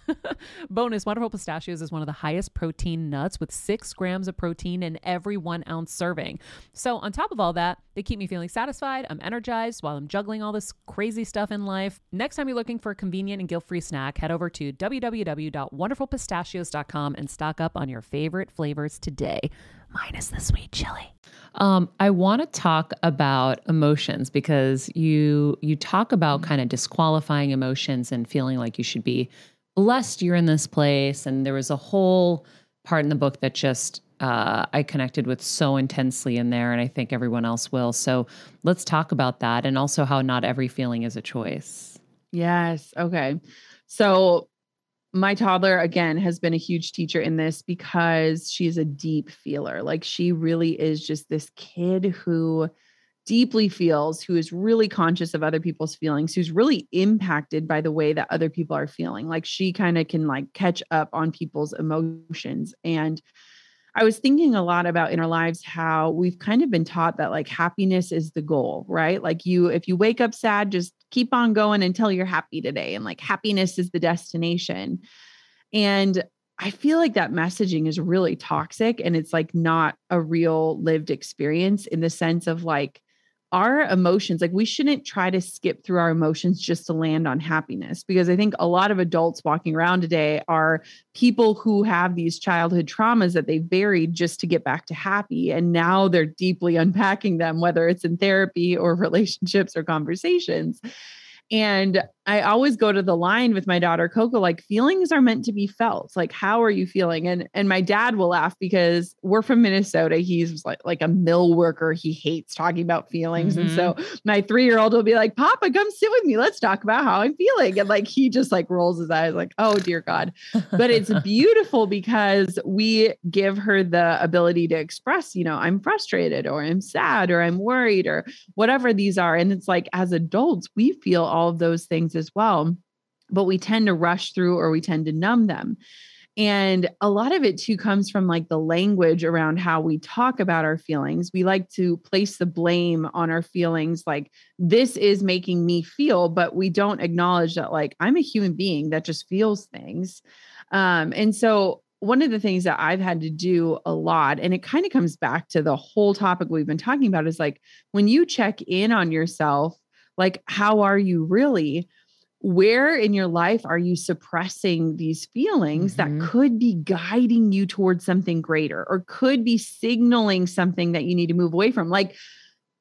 Bonus Wonderful Pistachios is one of the highest protein nuts with six grams of protein in every one ounce serving. So, on top of all that, they keep me feeling satisfied. I'm energized while I'm juggling all this crazy stuff in life. Next time you're looking for a convenient and guilt free snack, head over to www.wonderfulpistachios.com and stock up on your favorite flavors today, minus the sweet chili. Um, I want to talk about emotions because you you talk about kind of disqualifying emotions and feeling like you should be blessed you're in this place. And there was a whole part in the book that just uh, I connected with so intensely in there, and I think everyone else will. So let's talk about that and also how not every feeling is a choice. Yes. Okay. So my toddler again has been a huge teacher in this because she's a deep feeler. Like she really is just this kid who deeply feels, who is really conscious of other people's feelings, who's really impacted by the way that other people are feeling. Like she kind of can like catch up on people's emotions. And I was thinking a lot about in our lives how we've kind of been taught that like happiness is the goal, right? Like you, if you wake up sad, just keep on going until you're happy today. And like happiness is the destination. And I feel like that messaging is really toxic and it's like not a real lived experience in the sense of like, our emotions like we shouldn't try to skip through our emotions just to land on happiness because i think a lot of adults walking around today are people who have these childhood traumas that they buried just to get back to happy and now they're deeply unpacking them whether it's in therapy or relationships or conversations. And I always go to the line with my daughter Coco, like feelings are meant to be felt. Like, how are you feeling? And and my dad will laugh because we're from Minnesota. He's like like a mill worker. He hates talking about feelings. Mm-hmm. And so mm-hmm. my three-year-old will be like, Papa, come sit with me. Let's talk about how I'm feeling. And like he just like rolls his eyes, like, oh dear God. But it's beautiful because we give her the ability to express, you know, I'm frustrated or I'm sad or I'm worried or whatever these are. And it's like as adults, we feel all of those things as well, but we tend to rush through or we tend to numb them. And a lot of it too comes from like the language around how we talk about our feelings. We like to place the blame on our feelings, like, this is making me feel, but we don't acknowledge that, like, I'm a human being that just feels things. Um, and so, one of the things that I've had to do a lot, and it kind of comes back to the whole topic we've been talking about, is like when you check in on yourself, like, how are you really? Where in your life are you suppressing these feelings mm-hmm. that could be guiding you towards something greater or could be signaling something that you need to move away from? Like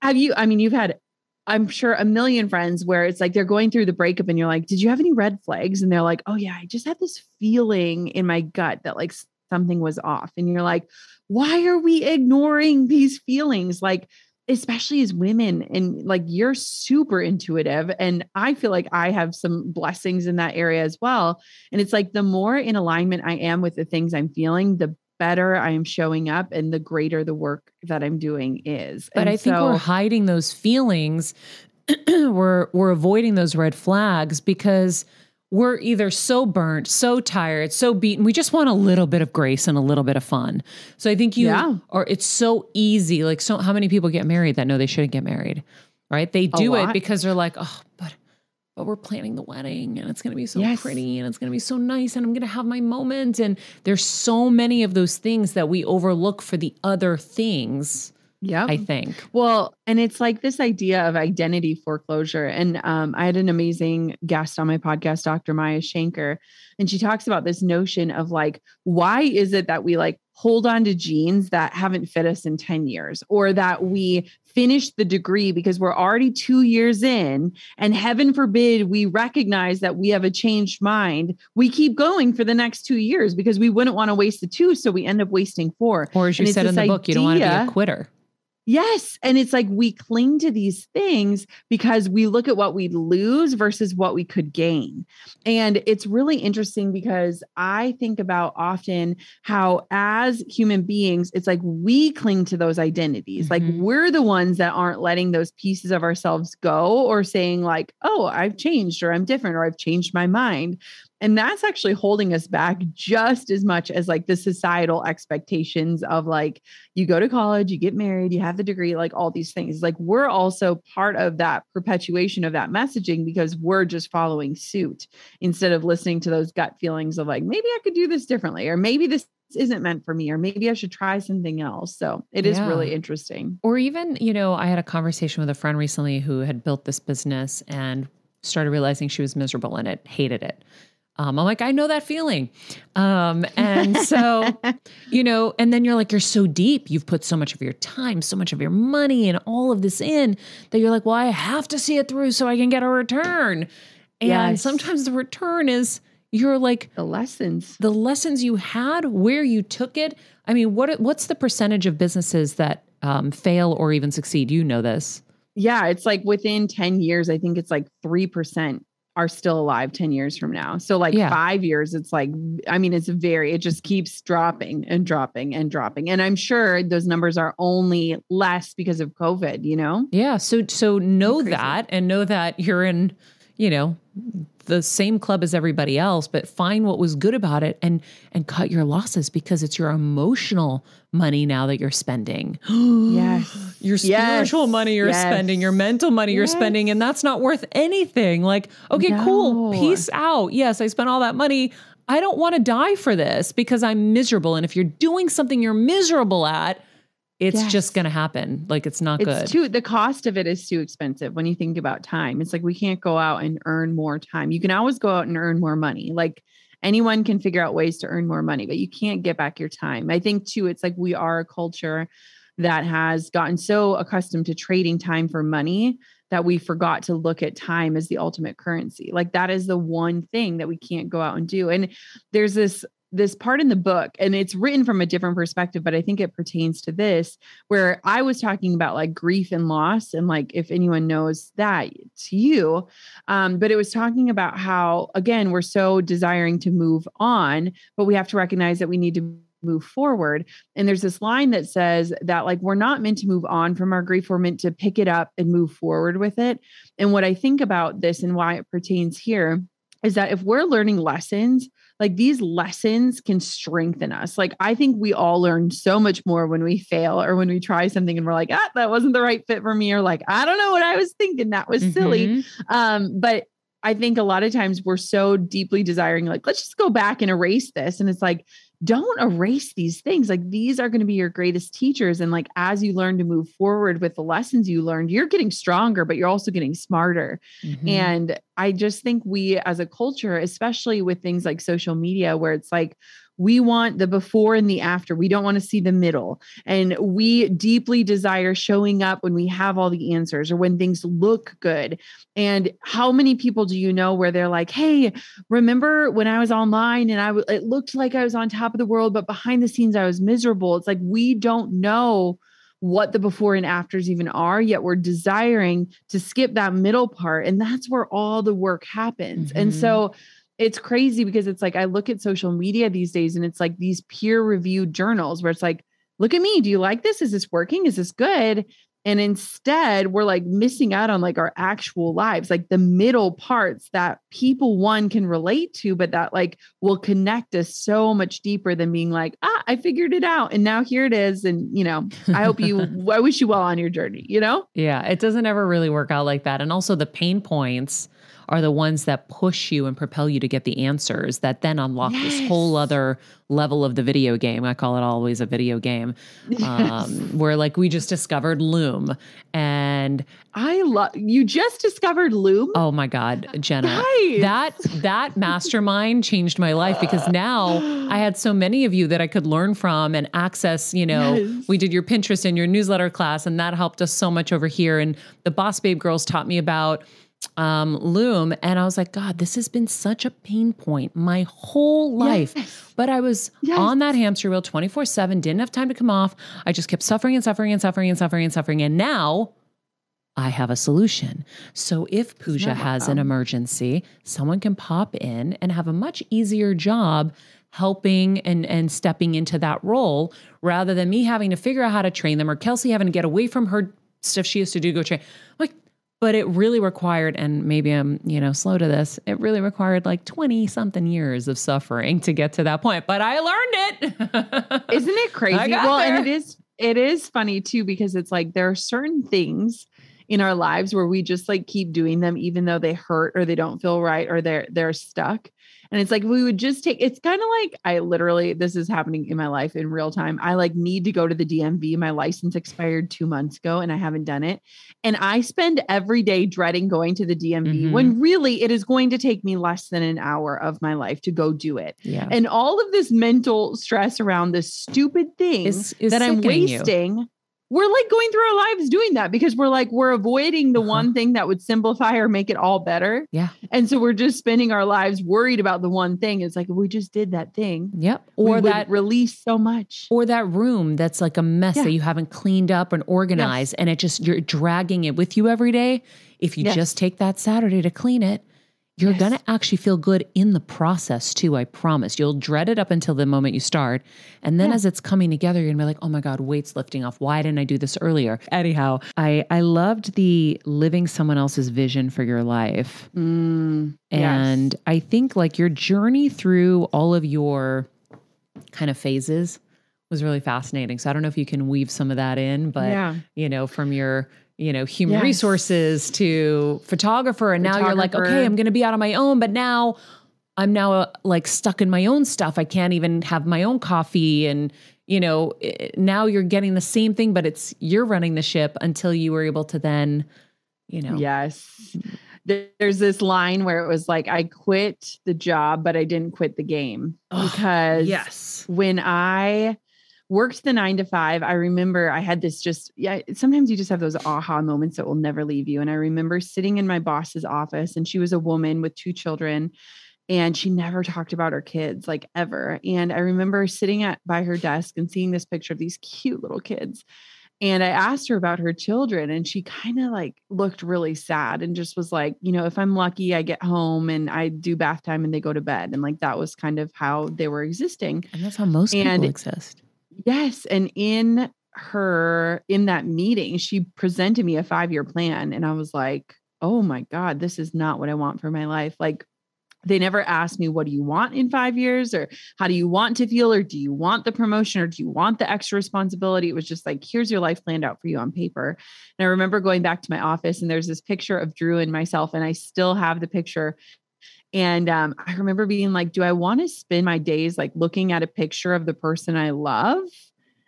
have you i mean you've had i'm sure a million friends where it's like they're going through the breakup and you're like did you have any red flags? And they're like oh yeah i just had this feeling in my gut that like something was off. And you're like why are we ignoring these feelings? Like especially as women and like you're super intuitive and i feel like i have some blessings in that area as well. And it's like the more in alignment i am with the things i'm feeling the better i am showing up and the greater the work that i'm doing is. But and i think we're hiding those feelings we're we're avoiding those red flags because we're either so burnt, so tired, so beaten. We just want a little bit of grace and a little bit of fun. So I think you Yeah. or it's so easy. Like so how many people get married that know they shouldn't get married? Right? They do it because they're like, "Oh, but but we're planning the wedding and it's going to be so Yes. pretty and it's going to be so nice and I'm going to have my moment and there's so many of those things that we overlook for the other things, Yeah. I think. Well, and it's like this idea of identity foreclosure. And um, I had an amazing guest on my podcast, Dr. Maya Shankar, and she talks about this notion of like, why is it that we like hold on to jeans that haven't fit us in 10 years or that we finish the degree because we're already two years in and heaven forbid we recognize that we have a changed mind we keep going for the next two years because we wouldn't want to waste the two so we end up wasting four Or as you And said in the book, you don't want to be a quitter. Yes. And it's like we cling to these things because we look at what we lose versus what we could gain. And it's really interesting because I think about often how, as human beings, it's like we cling to those identities. Like Mhm. we're the ones that aren't letting those pieces of ourselves go or saying, like, oh, I've changed or I'm different or I've changed my mind. And that's actually holding us back just as much as like the societal expectations of like, you go to college, you get married, you have the degree, like all these things. Like we're also part of that perpetuation of that messaging because we're just following suit instead of listening to those gut feelings of like, maybe I could do this differently, or maybe this isn't meant for me, or maybe I should try something else. So it is Yeah. really interesting. Or even, you know, I had a conversation with a friend recently who had built this business and started realizing she was miserable in it, hated it. Um, I'm like, I know that feeling. Um, and so, you know, and then you're like, you're so deep. You've put so much of your time, so much of your money, and all of this in that you're like, well, I have to see it through so I can get a return. And Yes. sometimes the return is you're like, the lessons. the lessons you had, where you took it. I mean, what what's the percentage of businesses that um, fail or even succeed? You know this. Yeah, it's like within 10 years, I think it's like 3% are still alive 10 years from now. So like Yeah. 5 years it's like I mean it's very it just keeps dropping and dropping and dropping. And I'm sure those numbers are only less because of COVID, you know? Yeah. So so know that and know that you're in, you know, the same club as everybody else, but find what was good about it and and cut your losses because it's your emotional money now that you're spending. Yes. Your spiritual Yes. money you're Yes. spending, your mental money you're spending, and that's not worth anything. Like, okay, cool, peace out. Yes, I spent all that money. I don't want to die for this because I'm miserable. And if you're doing something you're miserable at, it's Yes. just going to happen. Like, it's not good. Too the cost of it is too expensive when you think about time. It's like we can't go out and earn more time. You can always go out and earn more money. Like anyone can figure out ways to earn more money, but you can't get back your time. I think too, it's like we are a culture that has gotten so accustomed to trading time for money that we forgot to look at time as the ultimate currency. Like that is the one thing that we can't go out and do. And there's this this part in the book and it's written from a different perspective but i think it pertains to this where i was talking about like grief and loss and like if anyone knows that it's you. Um, but it was talking about how again we're so desiring to move on but we have to recognize that we need to move forward. And there's this line that says that like we're not meant to move on from our grief we're meant to pick it up and move forward with it. And what i think about this and why it pertains here is that if we're learning lessons like these lessons can strengthen us. Like I think we all learn so much more when we fail or when we try something and we're like, ah, that wasn't the right fit for me, or like, I don't know what I was thinking. That was silly. Mhm. Um, but I think a lot of times we're so deeply desiring, like, let's just go back and erase this. And it's like, don't erase these things. Like, these are going to be your greatest teachers. And like, as you learn to move forward with the lessons you learned, you're getting stronger, but you're also getting smarter. Mhm. And I just think we as a culture, especially with things like social media, where it's like, we want the before and the after. We don't want to see the middle. And we deeply desire showing up when we have all the answers or when things look good. And how many people do you know where they're like, hey, remember when I was online and I w- it looked like I was on top of the world, but behind the scenes I was miserable? It's like we don't know what the before and afters even are, yet we're desiring to skip that middle part. And that's where all the work happens. And Mhm. so it's crazy because it's like I look at social media these days and it's like these peer reviewed journals where it's like, look at me. Do you like this? Is this working? Is this good? And instead, we're like missing out on like our actual lives, like the middle parts that people one can relate to, but that like will connect us so much deeper than being like, ah, I figured it out. And now here it is. And, you know, I hope you, I wish you well on your journey, you know? Yeah. It doesn't ever really work out like that. And also the pain points are the ones that push you and propel you to get the answers that then unlock yes. this whole other level of the video game. I call it always a video game, yes. um, where like we just discovered Loom and I love you just discovered Loom. Oh my God, Jenna, Guys. that that mastermind changed my life because now I had so many of you that I could learn from and access. You know, yes. we did your Pinterest and your newsletter class, and that helped us so much over here. And the Boss Babe girls taught me about um, Loom. And I was like, God, this has been such a pain point my whole life. Yes. But I was yes. on that hamster wheel 24 7, didn't have time to come off. I just kept suffering and suffering and suffering and suffering and suffering. And now I have a solution. So if Pooja has an emergency, someone can pop in and have a much easier job helping and and stepping into that role rather than me having to figure out how to train them or Kelsey having to get away from her stuff she used to do go train. Like but it really required and maybe i'm you know slow to this it really required like 20 something years of suffering to get to that point but i learned it. Isn't it crazy? well there. and it is it is funny too because it's like there are certain things in our lives where we just like keep doing them even though they hurt or they don't feel right or they're they're stuck and it's like we would just take it's kind of like I literally this is happening in my life in real time. I like need to go to the DMV. My license expired 2 months ago and I haven't done it. And I spend every day dreading going to the DMV mm-hmm. when really it is going to take me less than an hour of my life to go do it. Yeah. And all of this mental stress around this stupid thing is, is that I'm wasting you we're like going through our lives doing that because we're like we're avoiding the uh-huh. one thing that would simplify or make it all better. Yeah. And so we're just spending our lives worried about the one thing. It's like if we just did that thing. Yep. Or that release so much. Or that room that's like a mess yeah. that you haven't cleaned up and organized yes. and it just you're dragging it with you every day. If you yes. just take that Saturday to clean it, you're yes. going to actually feel good in the process too. I promise. You'll dread it up until the moment you start. And then yeah. as it's coming together, you're going to be like, oh my God, weight's lifting off. Why didn't I do this earlier? Anyhow, I, I loved the living someone else's vision for your life. Mm, and yes. I think like your journey through all of your kind of phases was really fascinating. So I don't know if you can weave some of that in, but yeah. you know, from your you know, human yes. resources to photographer. And photographer. now you're like, okay, I'm going to be out on my own. But now I'm now uh, like stuck in my own stuff. I can't even have my own coffee. And, you know, it, now you're getting the same thing, but it's you're running the ship until you were able to then, you know. Yes. There's this line where it was like, I quit the job, but I didn't quit the game. Because yes. when I, worked the nine to five. I remember I had this just, yeah, sometimes you just have those aha moments that will never leave you. And I remember sitting in my boss's office, and she was a woman with two children and she never talked about her kids like ever. And i remember sitting at by her desk and seeing this picture of these cute little kids. And i asked her about her children and she kind of like looked really sad and just was like you know if i'm lucky i get home and i do bath time and they go to bed. And like that was kind of how they were existing. And that's how most and, people exist Yes. And in her, in that meeting, she presented me a five year plan. And I was like, oh my God, this is not what I want for my life. Like, they never asked me, what do you want in five years? Or how do you want to feel? Or do you want the promotion? Or do you want the extra responsibility? It was just like, here's your life planned out for you on paper. And I remember going back to my office and there's this picture of Drew and myself. And I still have the picture and um, I remember being like, do I want to spend my days like looking at a picture of the person I love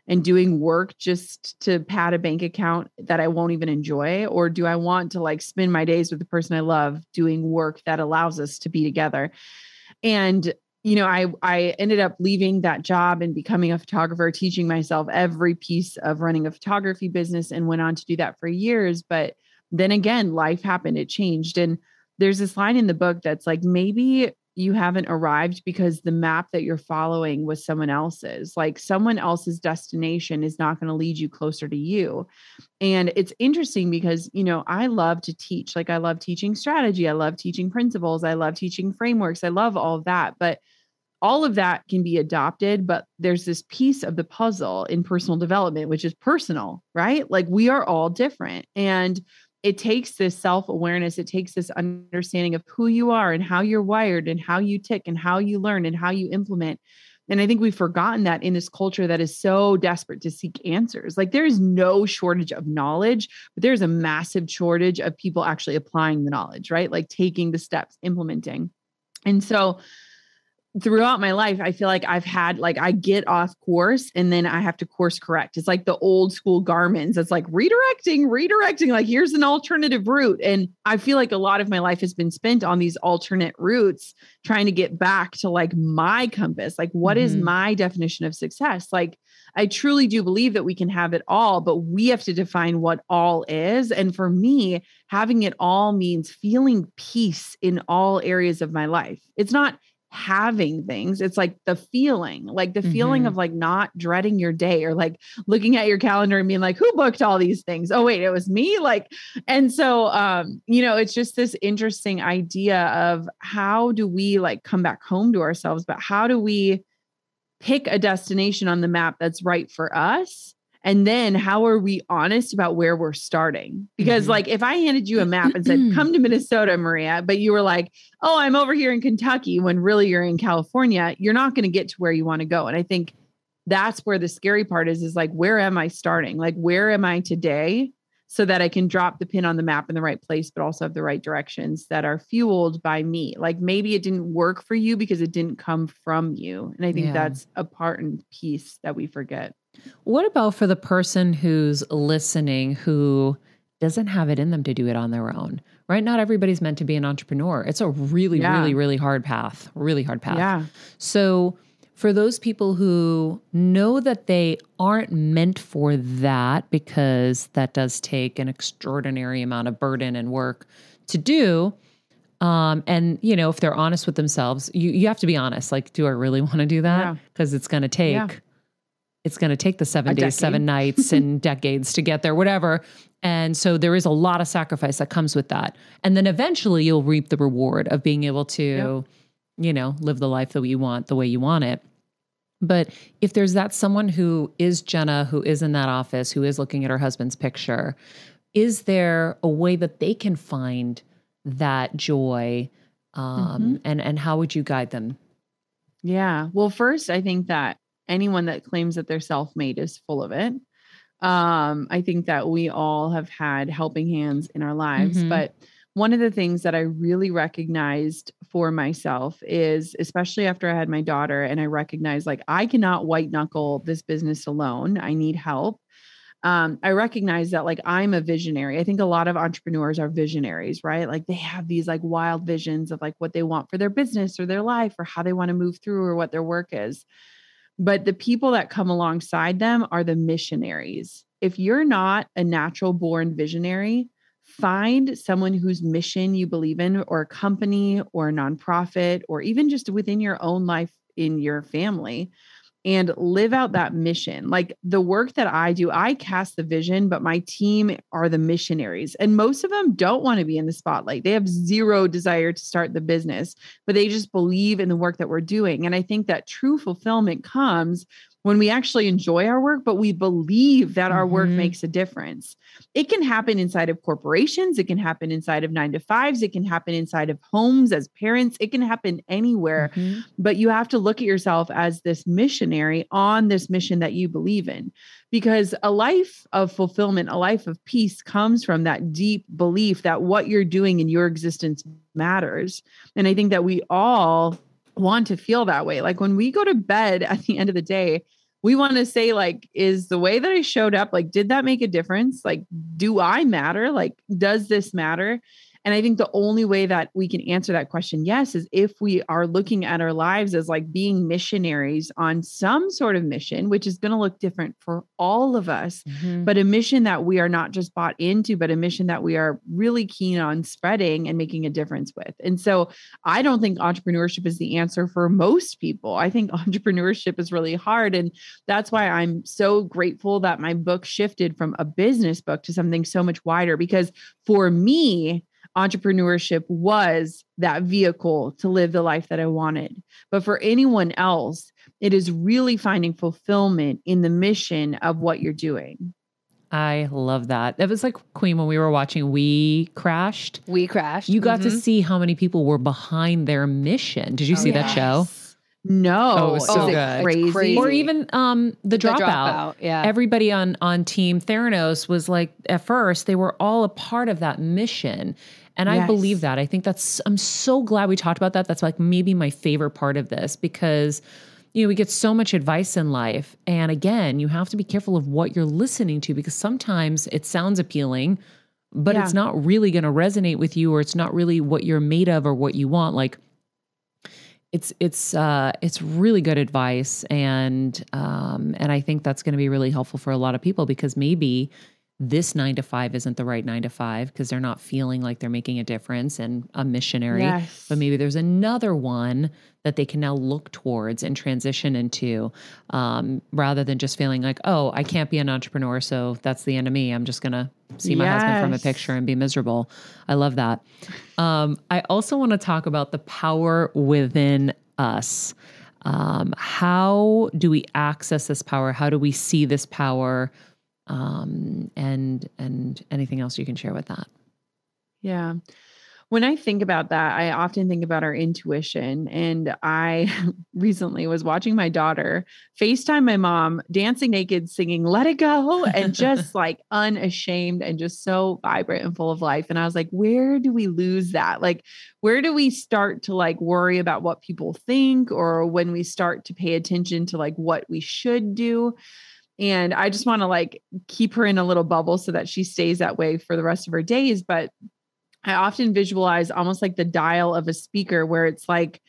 and doing work just to pad a bank account that I won't even enjoy? Or do I want to like spend my days with the person I love doing work that allows us to be together? And you know, I I ended up leaving that job and becoming a photographer, teaching myself every piece of running a photography business and went on to do that for years. But then again, life happened, it changed. And there's this line in the book that's like maybe you haven't arrived because the map that you're following was someone else's. Like someone else's destination is not going to lead you closer to you. And it's interesting because, you know, I love to teach. Like I love teaching strategy, I love teaching principles, I love teaching frameworks, I love all of that. But all of that can be adopted, but there's this piece of the puzzle in personal development, which is personal, right? Like we are all different. And it takes this self awareness, it takes this understanding of who you are and how you're wired and how you tick and how you learn and how you implement. And I think we've forgotten that in this culture that is so desperate to seek answers. Like there is no shortage of knowledge, but there's a massive shortage of people actually applying the knowledge, right? Like taking the steps, implementing. And so throughout my life, I feel like I've had like I get off course and then I have to course correct. It's like the old school Garmin's. It's like redirecting, redirecting, like here's an alternative route. And I feel like a lot of my life has been spent on these alternate routes, trying to get back to like my compass. Like, what mm-hmm. is my definition of success? Like, I truly do believe that we can have it all, but we have to define what all is. And for me, having it all means feeling peace in all areas of my life. It's not having things it's like the feeling like the mm-hmm. feeling of like not dreading your day or like looking at your calendar and being like who booked all these things oh wait it was me like and so um you know it's just this interesting idea of how do we like come back home to ourselves but how do we pick a destination on the map that's right for us and then how are we honest about where we're starting? Because, mm-hmm. like, if I handed you a map and said, come to Minnesota, Maria, but you were like, oh, I'm over here in Kentucky when really you're in California, you're not going to get to where you want to go. And I think that's where the scary part is, is like, where am I starting? Like, where am I today? So that I can drop the pin on the map in the right place, but also have the right directions that are fueled by me. Like maybe it didn't work for you because it didn't come from you. And I think yeah. that's a part and piece that we forget. What about for the person who's listening who doesn't have it in them to do it on their own? Right? Not everybody's meant to be an entrepreneur. It's a really, yeah. really, really hard path. Really hard path. Yeah. So for those people who know that they aren't meant for that because that does take an extraordinary amount of burden and work to do, um, and you know, if they're honest with themselves, you you have to be honest. Like, do I really want to do that? Because yeah. it's going to take yeah it's going to take the seven a days, decade. seven nights, and decades to get there, whatever. And so there is a lot of sacrifice that comes with that. And then eventually you'll reap the reward of being able to, yep. you know, live the life that you want the way you want it. But if there's that someone who is Jenna, who is in that office, who is looking at her husband's picture, is there a way that they can find that joy? Um, mm-hmm. and and how would you guide them? Yeah. Well, first, I think that anyone that claims that they're self-made is full of it. Um, I think that we all have had helping hands in our lives, mm-hmm. but one of the things that I really recognized for myself is, especially after I had my daughter, and I recognized like I cannot white knuckle this business alone. I need help. Um, I recognize that like I'm a visionary. I think a lot of entrepreneurs are visionaries, right? Like they have these like wild visions of like what they want for their business or their life or how they want to move through or what their work is. But the people that come alongside them are the missionaries. If you're not a natural born visionary, find someone whose mission you believe in, or a company, or a nonprofit, or even just within your own life in your family and live out that mission. Like the work that I do, I cast the vision, but my team are the missionaries. And most of them don't want to be in the spotlight. They have zero desire to start the business, but they just believe in the work that we're doing. And I think that true fulfillment comes when we actually enjoy our work, but we believe that our mm-hmm. work makes a difference. It can happen inside of corporations, it can happen inside of nine to fives, it can happen inside of homes as parents, it can happen anywhere. Mm-hmm. But you have to look at yourself as this missionary on this mission that you believe in. Because a life of fulfillment, a life of peace comes from that deep belief that what you're doing in your existence matters. And I think that we all want to feel that way. Like when we go to bed at the end of the day, we want to say like is the way that I showed up like did that make a difference? Like do I matter? Like does this matter? And I think the only way that we can answer that question, yes, is if we are looking at our lives as like being missionaries on some sort of mission, which is going to look different for all of us, mm-hmm. but a mission that we are not just bought into, but a mission that we are really keen on spreading and making a difference with. And so I don't think entrepreneurship is the answer for most people. I think entrepreneurship is really hard. And that's why I'm so grateful that my book shifted from a business book to something so much wider because for me, entrepreneurship was that vehicle to live the life that I wanted. But for anyone else, it is really finding fulfillment in the mission of what you're doing. I love that. It was like Queen when we were watching We Crashed. We crashed. You got Mhm. to see how many people were behind their mission. Did you see that show? No, Oh, it was so is it good. Crazy? It's crazy. Or even um the The dropout. dropout, yeah. Everybody on on team Theranos was like at first they were all a part of that mission. And I believe that. I think that's I'm so glad we talked about that. That's like maybe my favorite part of this because you know, we get so much advice in life. And again, you have to be careful of what you're listening to because sometimes it sounds appealing, but Yeah. it's not really going to resonate with you or it's not really what you're made of or what you want. Like it's it's uh it's really good advice and um and I think that's going to be really helpful for a lot of people because maybe this 9 to 5 isn't the right 9 to 5 because they're not feeling like they're making a difference and a missionary. Yes. but maybe there's another one that they can now look towards and transition into um, rather than just feeling like oh i can't be an entrepreneur so that's the end of me. I'm just going to see my husband from a picture and be miserable. I love that. Um, i also want to talk about the power within us. Um, how do we access this power? How do we see this power um, and and anything else you can share with that Yeah. When I think about that, I often think about our intuition. And I recently was watching my daughter FaceTime my mom dancing naked, singing Let It Go, and just like unashamed and just so vibrant and full of life. And I was like, where do we lose that? Like, where do we start to like worry about what people think or when we start to pay attention to like what we should do? And I just want to like keep her in a little bubble so that she stays that way for the rest of her days. But I often visualize almost like the dial of a speaker where it's like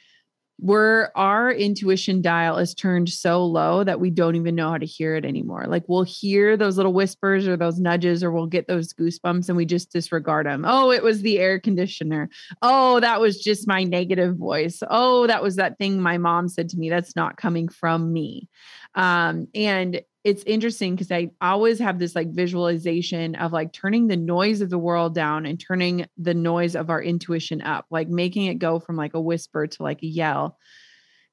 where our intuition dial is turned so low that we don't even know how to hear it anymore. Like we'll hear those little whispers or those nudges or we'll get those goosebumps and we just disregard them. Oh, it was the air conditioner. Oh, that was just my negative voice. Oh, that was that thing my mom said to me that's not coming from me. Um, and it's interesting because I always have this like visualization of like turning the noise of the world down and turning the noise of our intuition up, like making it go from like a whisper to like a yell.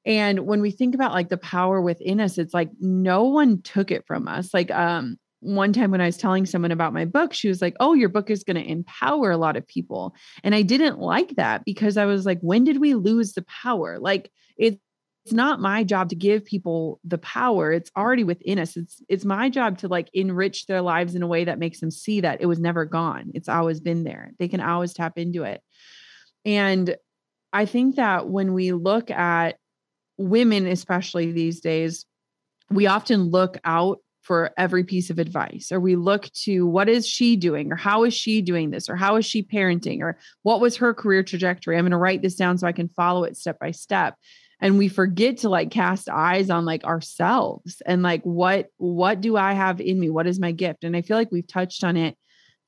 And when we think about like the power within us, it's like no one took it from us. Like, um, one time when I was telling someone about my book, she was like, Oh, your book is going to empower a lot of people. And I didn't like that because I was like, When did we lose the power? Like, it's it's not my job to give people the power it's already within us it's it's my job to like enrich their lives in a way that makes them see that it was never gone it's always been there they can always tap into it. And i think that when we look at women especially these days we often look out for every piece of advice or we look to what is she doing or how is she doing this or how is she parenting or what was her career trajectory? I'm going to write this down so i can follow it step by step and we forget to like cast eyes on like ourselves and like what what do i have in me? What is my gift? And i feel like we've touched on it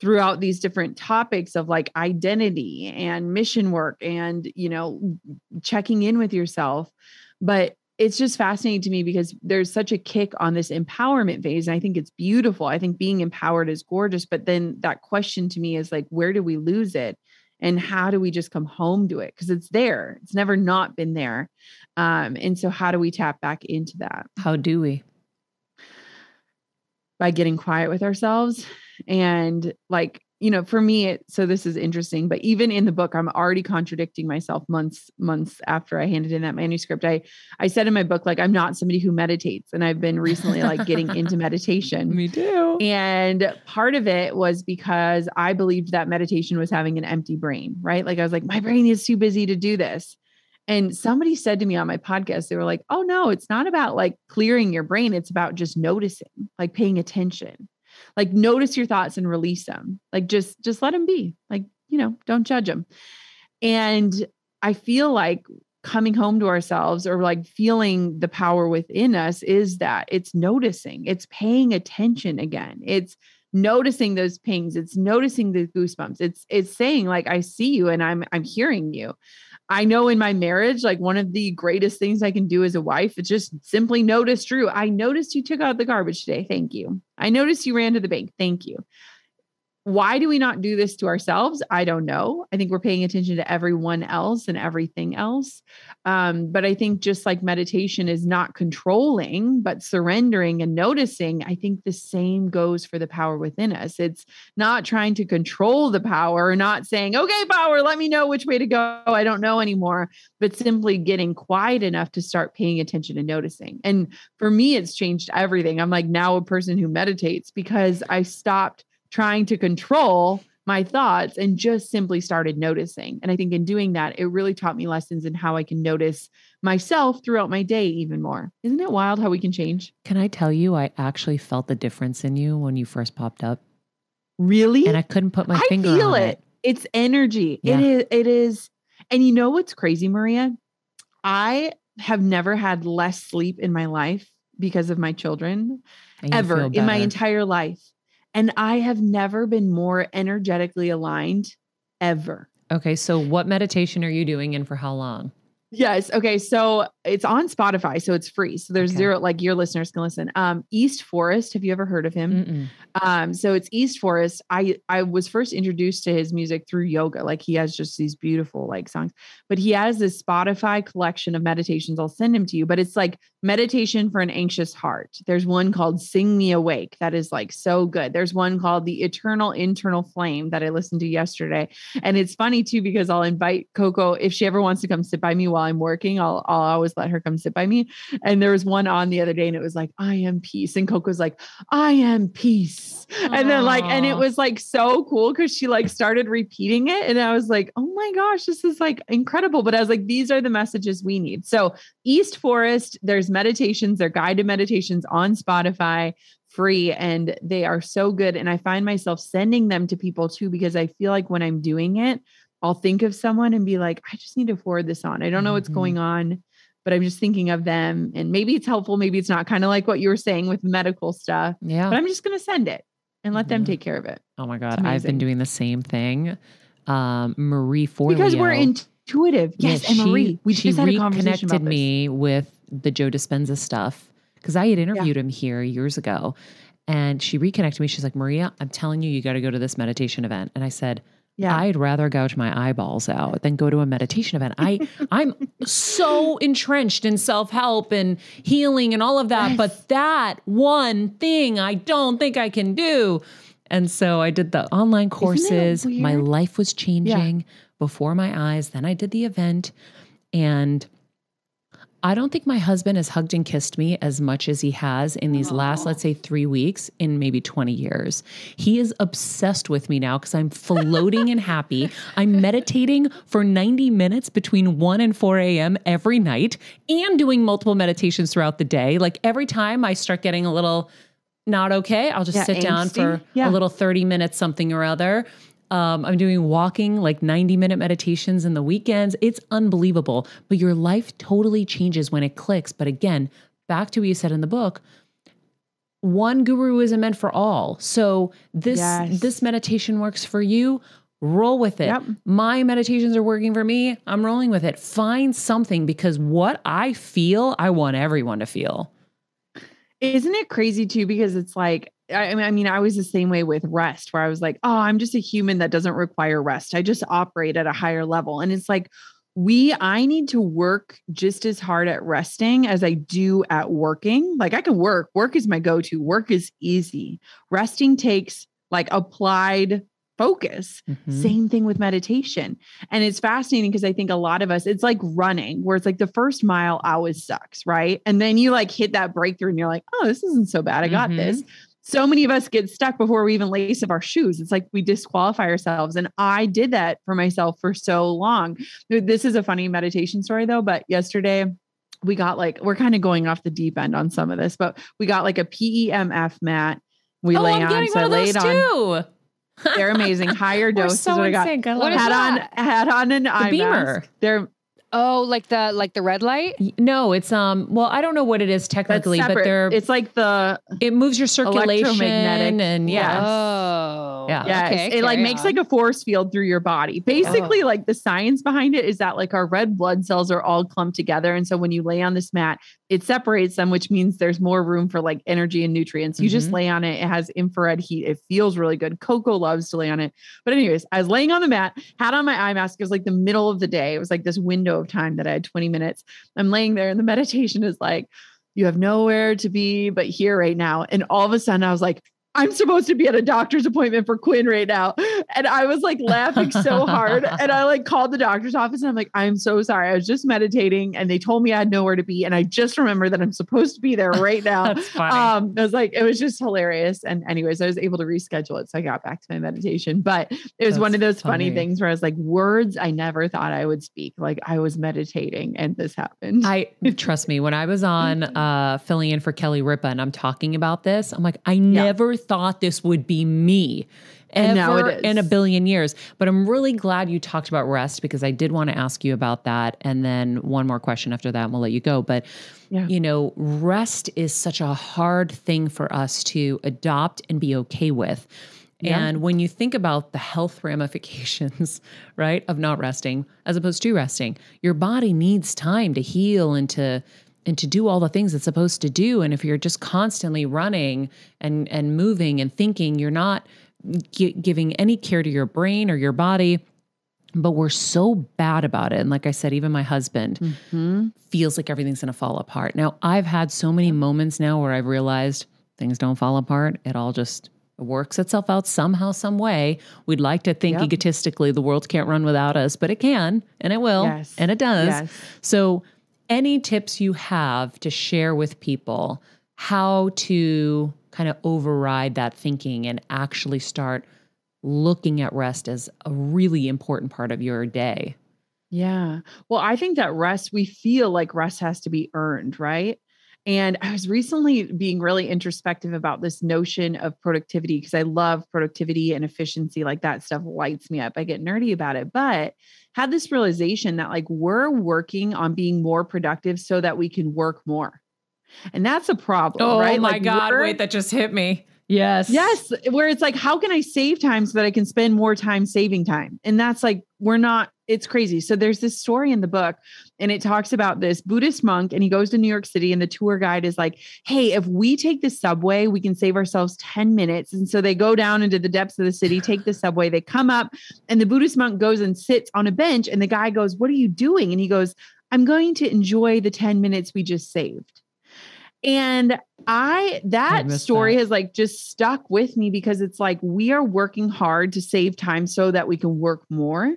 throughout these different topics of like identity and mission work and you know checking in with yourself. But it's just fascinating to me because there's such a kick on this empowerment phase and i think it's beautiful. I think being empowered is gorgeous but then that question to me is like where do we lose it and how do we just come home to it? Because it's there it's never not been there um, and so how do we tap back into that? How do we? By getting quiet with ourselves and like you know for me it, so this is interesting but even in the book i'm already contradicting myself months months after i handed in that manuscript i i said in my book like i'm not somebody who meditates and i've been recently like getting into meditation me too and part of it was because I believed that meditation was having an empty brain, right? Like I was like, my brain is too busy to do this. And somebody said to me on my podcast, they were like, oh no, it's not about like clearing your brain. It's about just noticing, like paying attention. Like notice your thoughts and release them. Like just just let them be. Like, you know, don't judge them. And I feel like coming home to ourselves or like feeling the power within us is that it's noticing, it's paying attention again. It's noticing those pings, it's noticing the goosebumps. It's it's saying like I see you and I'm I'm hearing you. I know in my marriage, like one of the greatest things I can do as a wife is just simply notice Drew. I noticed you took out the garbage today. Thank you. I noticed you ran to the bank. Thank you. Why do we not do this to ourselves? I don't know. I think we're paying attention to everyone else and everything else. Um, but I think just like meditation is not controlling, but surrendering and noticing, I think the same goes for the power within us. It's not trying to control the power, or not saying, okay, power, let me know which way to go. I don't know anymore, but simply getting quiet enough to start paying attention and noticing. And for me, it's changed everything. I'm like now a person who meditates because I stopped trying to control my thoughts and just simply started noticing. And I think in doing that, it really taught me lessons in how I can notice myself throughout my day even more. Isn't it wild how we can change? Can I tell you, I actually felt the difference in you when you first popped up. Really? And I couldn't put my I finger feel on it. it. It's energy. Yeah. It is it is. And you know what's crazy, Maria? I have never had less sleep in my life because of my children and ever in my entire life. And I have never been more energetically aligned ever. Okay, so what meditation are you doing and for how long? Yes. Okay. So it's on Spotify, so it's free. So there's Okay. zero, like your listeners can listen. Um, East Forest. Have you ever heard of him? Mm-mm. Um, so it's East Forest. I I was first introduced to his music through yoga. Like he has just these beautiful like songs, but he has this Spotify collection of meditations. I'll send him to you, but it's like meditation for an anxious heart. There's one called Sing Me Awake that is like so good. There's one called The Eternal Internal Flame that I listened to yesterday. And it's funny too because I'll invite Coco if she ever wants to come sit by me while I'm working. I'll I'll always let her come sit by me. And there was one on the other day, and it was like I am peace, and Coco's like I am peace, and then like and it was like so cool because she like started repeating it, and I was like oh my gosh, this is like incredible. But I was like these are the messages we need. So East Forest, there's meditations, they're guided meditations on Spotify free and they are so good and I find myself sending them to people too because I feel like when I'm doing it I'll think of someone and be like I just need to forward this on. I don't know what's Mhm. going on but I'm just thinking of them and maybe it's helpful maybe it's not kind of like what you were saying with medical stuff Yeah. but I'm just going to send it and let them take care of it oh my God. I've been doing the same thing. Um, Marie Forleo. because we're intuitive. Yes, and Marie, we she just had a conversation about this. me with the Joe Dispenza stuff because I had interviewed him here years ago, and she reconnected me. She's like, Maria, I'm telling you, you got to go to this meditation event. And I said, Yeah. I'd rather gouge my eyeballs out than go to a meditation event. I I'm so entrenched in self-help and healing and all of that, but that one thing I don't think I can do. And so I did the online courses. My life was changing before my eyes. Then I did the event and I don't think my husband has hugged and kissed me as much as he has in these last, let's say, three weeks in maybe 20 years. He is obsessed with me now because I'm floating and happy. I'm meditating for 90 minutes between 1 and 4 a.m. every night and doing multiple meditations throughout the day. Like every time I start getting a little not okay, I'll just Yeah, sit down for Yeah. a little 30 minutes, something or other. Um, I'm doing walking, like 90 minute meditations in the weekends. It's unbelievable. But your life totally changes when it clicks. But again, back to what you said in the book one guru isn't meant for all. So this Yes. this meditation works for you. Roll with it. Yep. My meditations are working for me. I'm rolling with it. Find something because what I feel, I want everyone to feel. Isn't it crazy too? Because it's like, I I mean, I was the same way with rest, where I was like, oh, I'm just a human that doesn't require rest. I just operate at a higher level. And it's like, we, I need to work just as hard at resting as I do at working. Like, I can work, work is my go to, work is easy. Resting takes like applied focus. Mhm. Same thing with meditation. And it's fascinating because I think a lot of us, it's like running, where it's like the first mile always sucks, right? And then you like hit that breakthrough and you're like, oh, this isn't so bad. I got Mhm. this. So many of us get stuck before we even lace up our shoes. It's like we disqualify ourselves. And I did that for myself for so long. This is a funny meditation story though, but yesterday, we got like, we're kind of going off the deep end on some of this, but we got like a PEMF mat. We oh, lay I'm on. getting So I one of those laid on. too. They're amazing. Higher We're so what I got. I Had on had on an eye BEMER. mask. They're Oh, like the like the red light? No, it's um. Well, I don't know what it is technically, but they're it's like the it moves your circulation Electromagnetic. and yeah. Oh. Yeah. Yes. Okay, it like carry makes like a force field through your body. Basically, like the science behind it is that like our red blood cells are all clumped together. And so when you lay on this mat, it separates them, which means there's more room for like energy and nutrients. You just Mhm. lay on it. It has infrared heat. It feels really good. Coco loves to lay on it. But, anyways, I was laying on the mat, had on my eye mask. It was like the middle of the day. It was like this window of time that I had 20 minutes. I'm laying there, and the meditation is like, you have nowhere to be but here right now. And all of a sudden, I was like, I'm supposed to be at a doctor's appointment for Quinn right now. And I was like laughing so hard. And I like called the doctor's office and I'm like, I'm so sorry. I was just meditating and they told me I had nowhere to be. And I just remember that I'm supposed to be there right now. That's funny. Um, I was like, it was just hilarious. And anyways, I was able to reschedule it. So I got back to my meditation. But it was one of those funny funny. things where I was like, words I never thought I would speak. Like I was meditating and this happened. I trust me, when I was on uh filling in for Kelly Ripa and I'm talking about this, I'm like, I never thought this would be me. And now Ever in a billion years. But I'm really glad you talked about rest because I did want to ask you about that. And then one more question after that, and we'll let you go. But Yeah. you know, rest is such a hard thing for us to adopt and be okay with. Yeah. And when you think about the health ramifications, right, of not resting as opposed to resting, your body needs time to heal and to and to do all the things it's supposed to do. And if you're just constantly running and and moving and thinking, you're not gi- giving any care to your brain or your body. But we're so bad about it. And like I said, even my husband Mhm. feels like everything's going to fall apart. Now, I've had so many moments now where I've realized things don't fall apart. It all just works itself out somehow, some way. We'd like to think Yep. egotistically the world can't run without us, but it can and it will Yes. and it does. Yes. So, any tips you have to share with people how to kind of override that thinking and actually start looking at rest as a really important part of your day? Yeah. Well, I think that rest, we feel like rest has to be earned, right? And I was recently being really introspective about this notion of productivity because I love productivity and efficiency. Like that stuff lights me up. I get nerdy about it, but had this realization that like we're working on being more productive so that we can work more. And that's a problem, oh right? Like, we're- that just hit me. Yes. Yes, where it's like, how can I save time so that I can spend more time saving time? And that's like, we're not, it's crazy. So there's this story in the book, and it talks about this Buddhist monk, and he goes to New York City, and the tour guide is like, hey, if we take the subway, we can save ourselves 10 minutes. And so they go down into the depths of the city, take the subway, they come up, and the Buddhist monk goes and sits on a bench, and the guy goes, What are you doing? And he goes, I'm going to enjoy the 10 minutes we just saved. And I that missed story that. has like just stuck with me because it's like we are working hard to save time so that we can work more.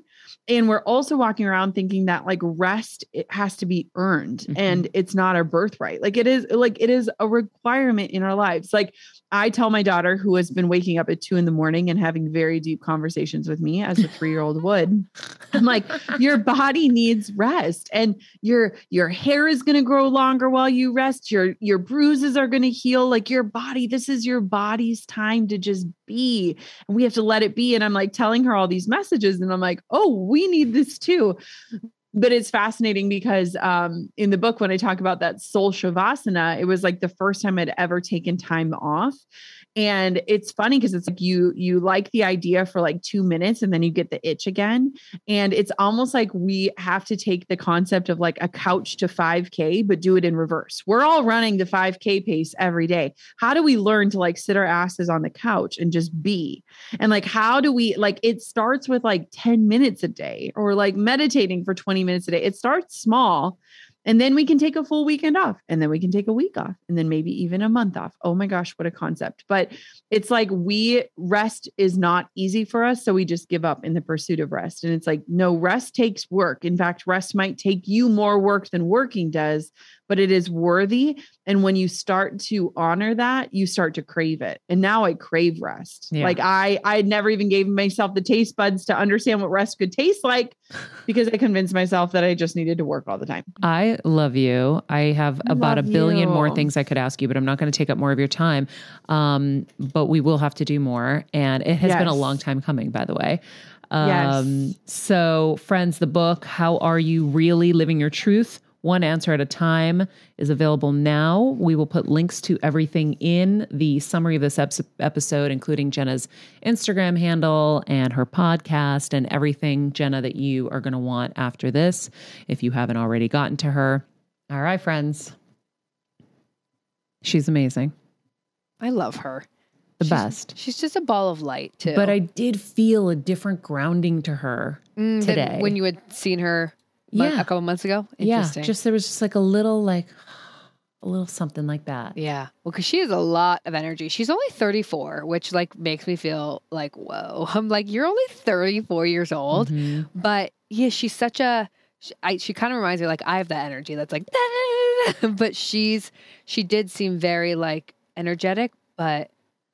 And we're also walking around thinking that like rest it has to be earned Mhm. and it's not our birthright. Like it is like it is a requirement in our lives. Like I tell my daughter who has been waking up at two in the morning and having very deep conversations with me as a three-year-old would. I'm like, your body needs rest and your your hair is going to grow longer while you rest. Your your bruises are going to heal. Like your body this is your body's time to just be and we have to let it be. And i'm like telling her all these messages and i'm like oh we need this too but it's fascinating because um, in the book when i talk about that soul shavasana it was like the first time i'd ever taken time off and it's funny because it's like you you like the idea for like two minutes and then you get the itch again and it's almost like we have to take the concept of like a couch to 5K, but do it in reverse. We're all running the 5K pace every day. How do we learn to like sit our asses on the couch and just be? And like, how do we like it starts with like 10 minutes a day or like meditating for 20 minutes a day? It starts small. And then we can take a full weekend off, and then we can take a week off, and then maybe even a month off. Oh my gosh, what a concept. But it's like we rest is not easy for us. So we just give up in the pursuit of rest. And it's like, no, rest takes work. In fact, rest might take you more work than working does, but it is worthy. And when you start to honor that, you start to crave it. And now I crave rest. Yeah. Like I, I never even gave myself the taste buds to understand what rest could taste like because I convinced myself that I just needed to work all the time. I love you. I have about a billion more things I could ask you, but I'm not going to take up more of your time. Um, but we will have to do more. And it has been a long time coming, by the way. Yes. Um, so, friends, the book, How Are You Really Living Your Truth? One answer at a time is available now. We will put links to everything in the summary of this episode, including Jenna's Instagram handle and her podcast and everything, Jenna, that you are going to want after this if you haven't already gotten to her. All right, friends. She's amazing, I love her. the She's- best. She's just a ball of light too. But I did feel a different grounding to her Mm, today. when you had seen her Yeah. a couple months ago. Yeah, just there was just like a little like a little something like that. Yeah. Well, because she has a lot of energy. She's only 34, which like makes me feel like, whoa. I'm like, you're only 34 years old. Mhm. But yeah, she's such a, she, I, she kind of reminds me like I have that energy that's like, but she's, she did seem very like energetic, but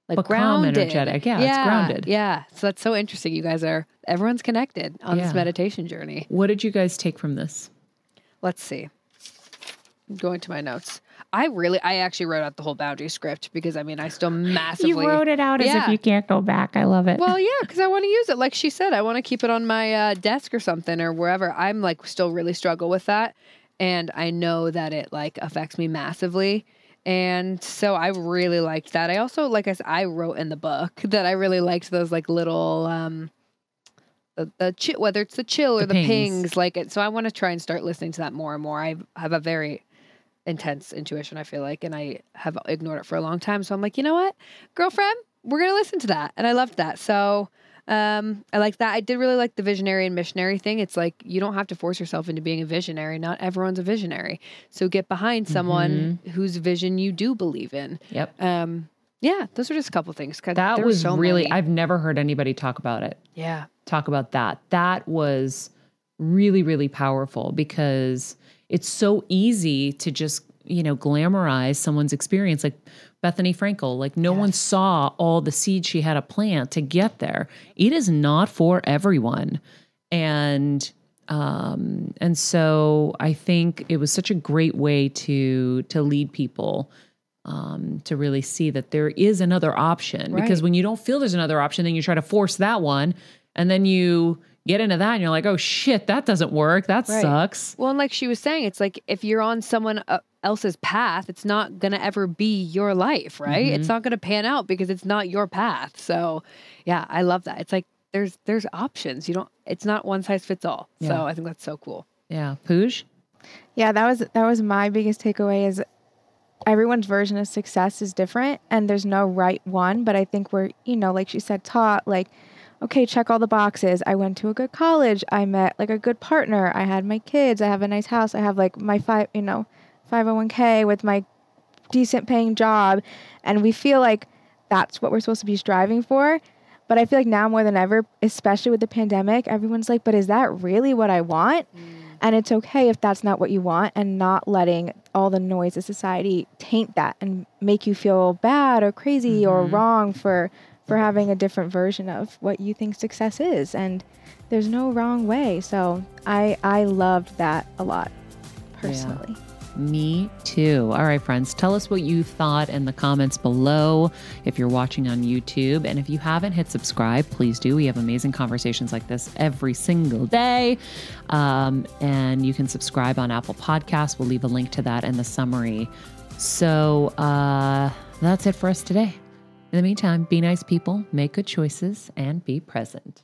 like But calm, grounded. energetic. Yeah, it's grounded. Yeah. So that's so interesting. You guys are, everyone's connected on Yeah. this meditation journey. What did you guys take from this? Let's see. I'm going to my notes. I really, I actually wrote out the whole boundary script because I mean, I still massively. You wrote it out as if you can't go back. I love it. Well, yeah, because I want to use it. Like she said, I want to keep it on my uh, desk or something or wherever. I'm like still really struggle with that, and I know that it like affects me massively. And so I really liked that. I also, like I said, I wrote in the book that I really liked those like little, um, the, the chi- whether it's the chill or The the, pings. pings. like it. So I want to try and start listening to that more and more. I have a very intense intuition, I feel like, and I have ignored it for a long time. So I'm like, you know what, girlfriend, we're gonna listen to that, and I loved that. So um, I like that. I did really like the visionary and missionary thing. It's like you don't have to force yourself into being a visionary. Not everyone's a visionary. So get behind someone whose vision you do believe in. Yep. Um, yeah, those are just a couple things. That was so really many. I've never heard anybody talk about it. yeah. Talk about that. That was really really powerful because it's so easy to just, you know, glamorize someone's experience like Bethenny Frankel, like no one saw all the seeds she had to plant to get there. It is not for everyone. And um and so I think it was such a great way to to lead people um, to really see that there is another option. Because when you don't feel there's another option, then you try to force that one, and then you get into that, and you're like, oh shit, that doesn't work. That Right. sucks. Well, and like she was saying, it's like if you're on someone uh, else's path, it's not going to ever be your life, right? Mm-hmm. It's not going to pan out because it's not your path. So, yeah, I love that. It's like there's there's options. You don't it's not one size fits all. Yeah. So, I think that's so cool. Yeah, Pooj. Yeah, that was that was my biggest takeaway is everyone's version of success is different and there's no right one, but I think we're, you know, like she said taught like okay, check all the boxes. I went to a good college. I met like a good partner. I had my kids. I have a nice house. I have like my five, you know, 501k with my decent paying job and we feel like that's what we're supposed to be striving for. But I feel like now more than ever, especially with the pandemic, everyone's like, but is that really what I want? Mm. And it's okay if that's not what you want and not letting all the noise of society taint that and make you feel bad or crazy or mm-hmm. wrong for for having a different version of what you think success is. And there's no wrong way. So I I loved that a lot personally. Me too. All right, friends, tell us what you thought in the comments below if you're watching on YouTube. And if you haven't hit subscribe, please do. We have amazing conversations like this every single day. Um, and you can subscribe on Apple Podcasts. We'll leave a link to that in the summary. So uh, that's it for us today. In the meantime, be nice people, make good choices, and be present.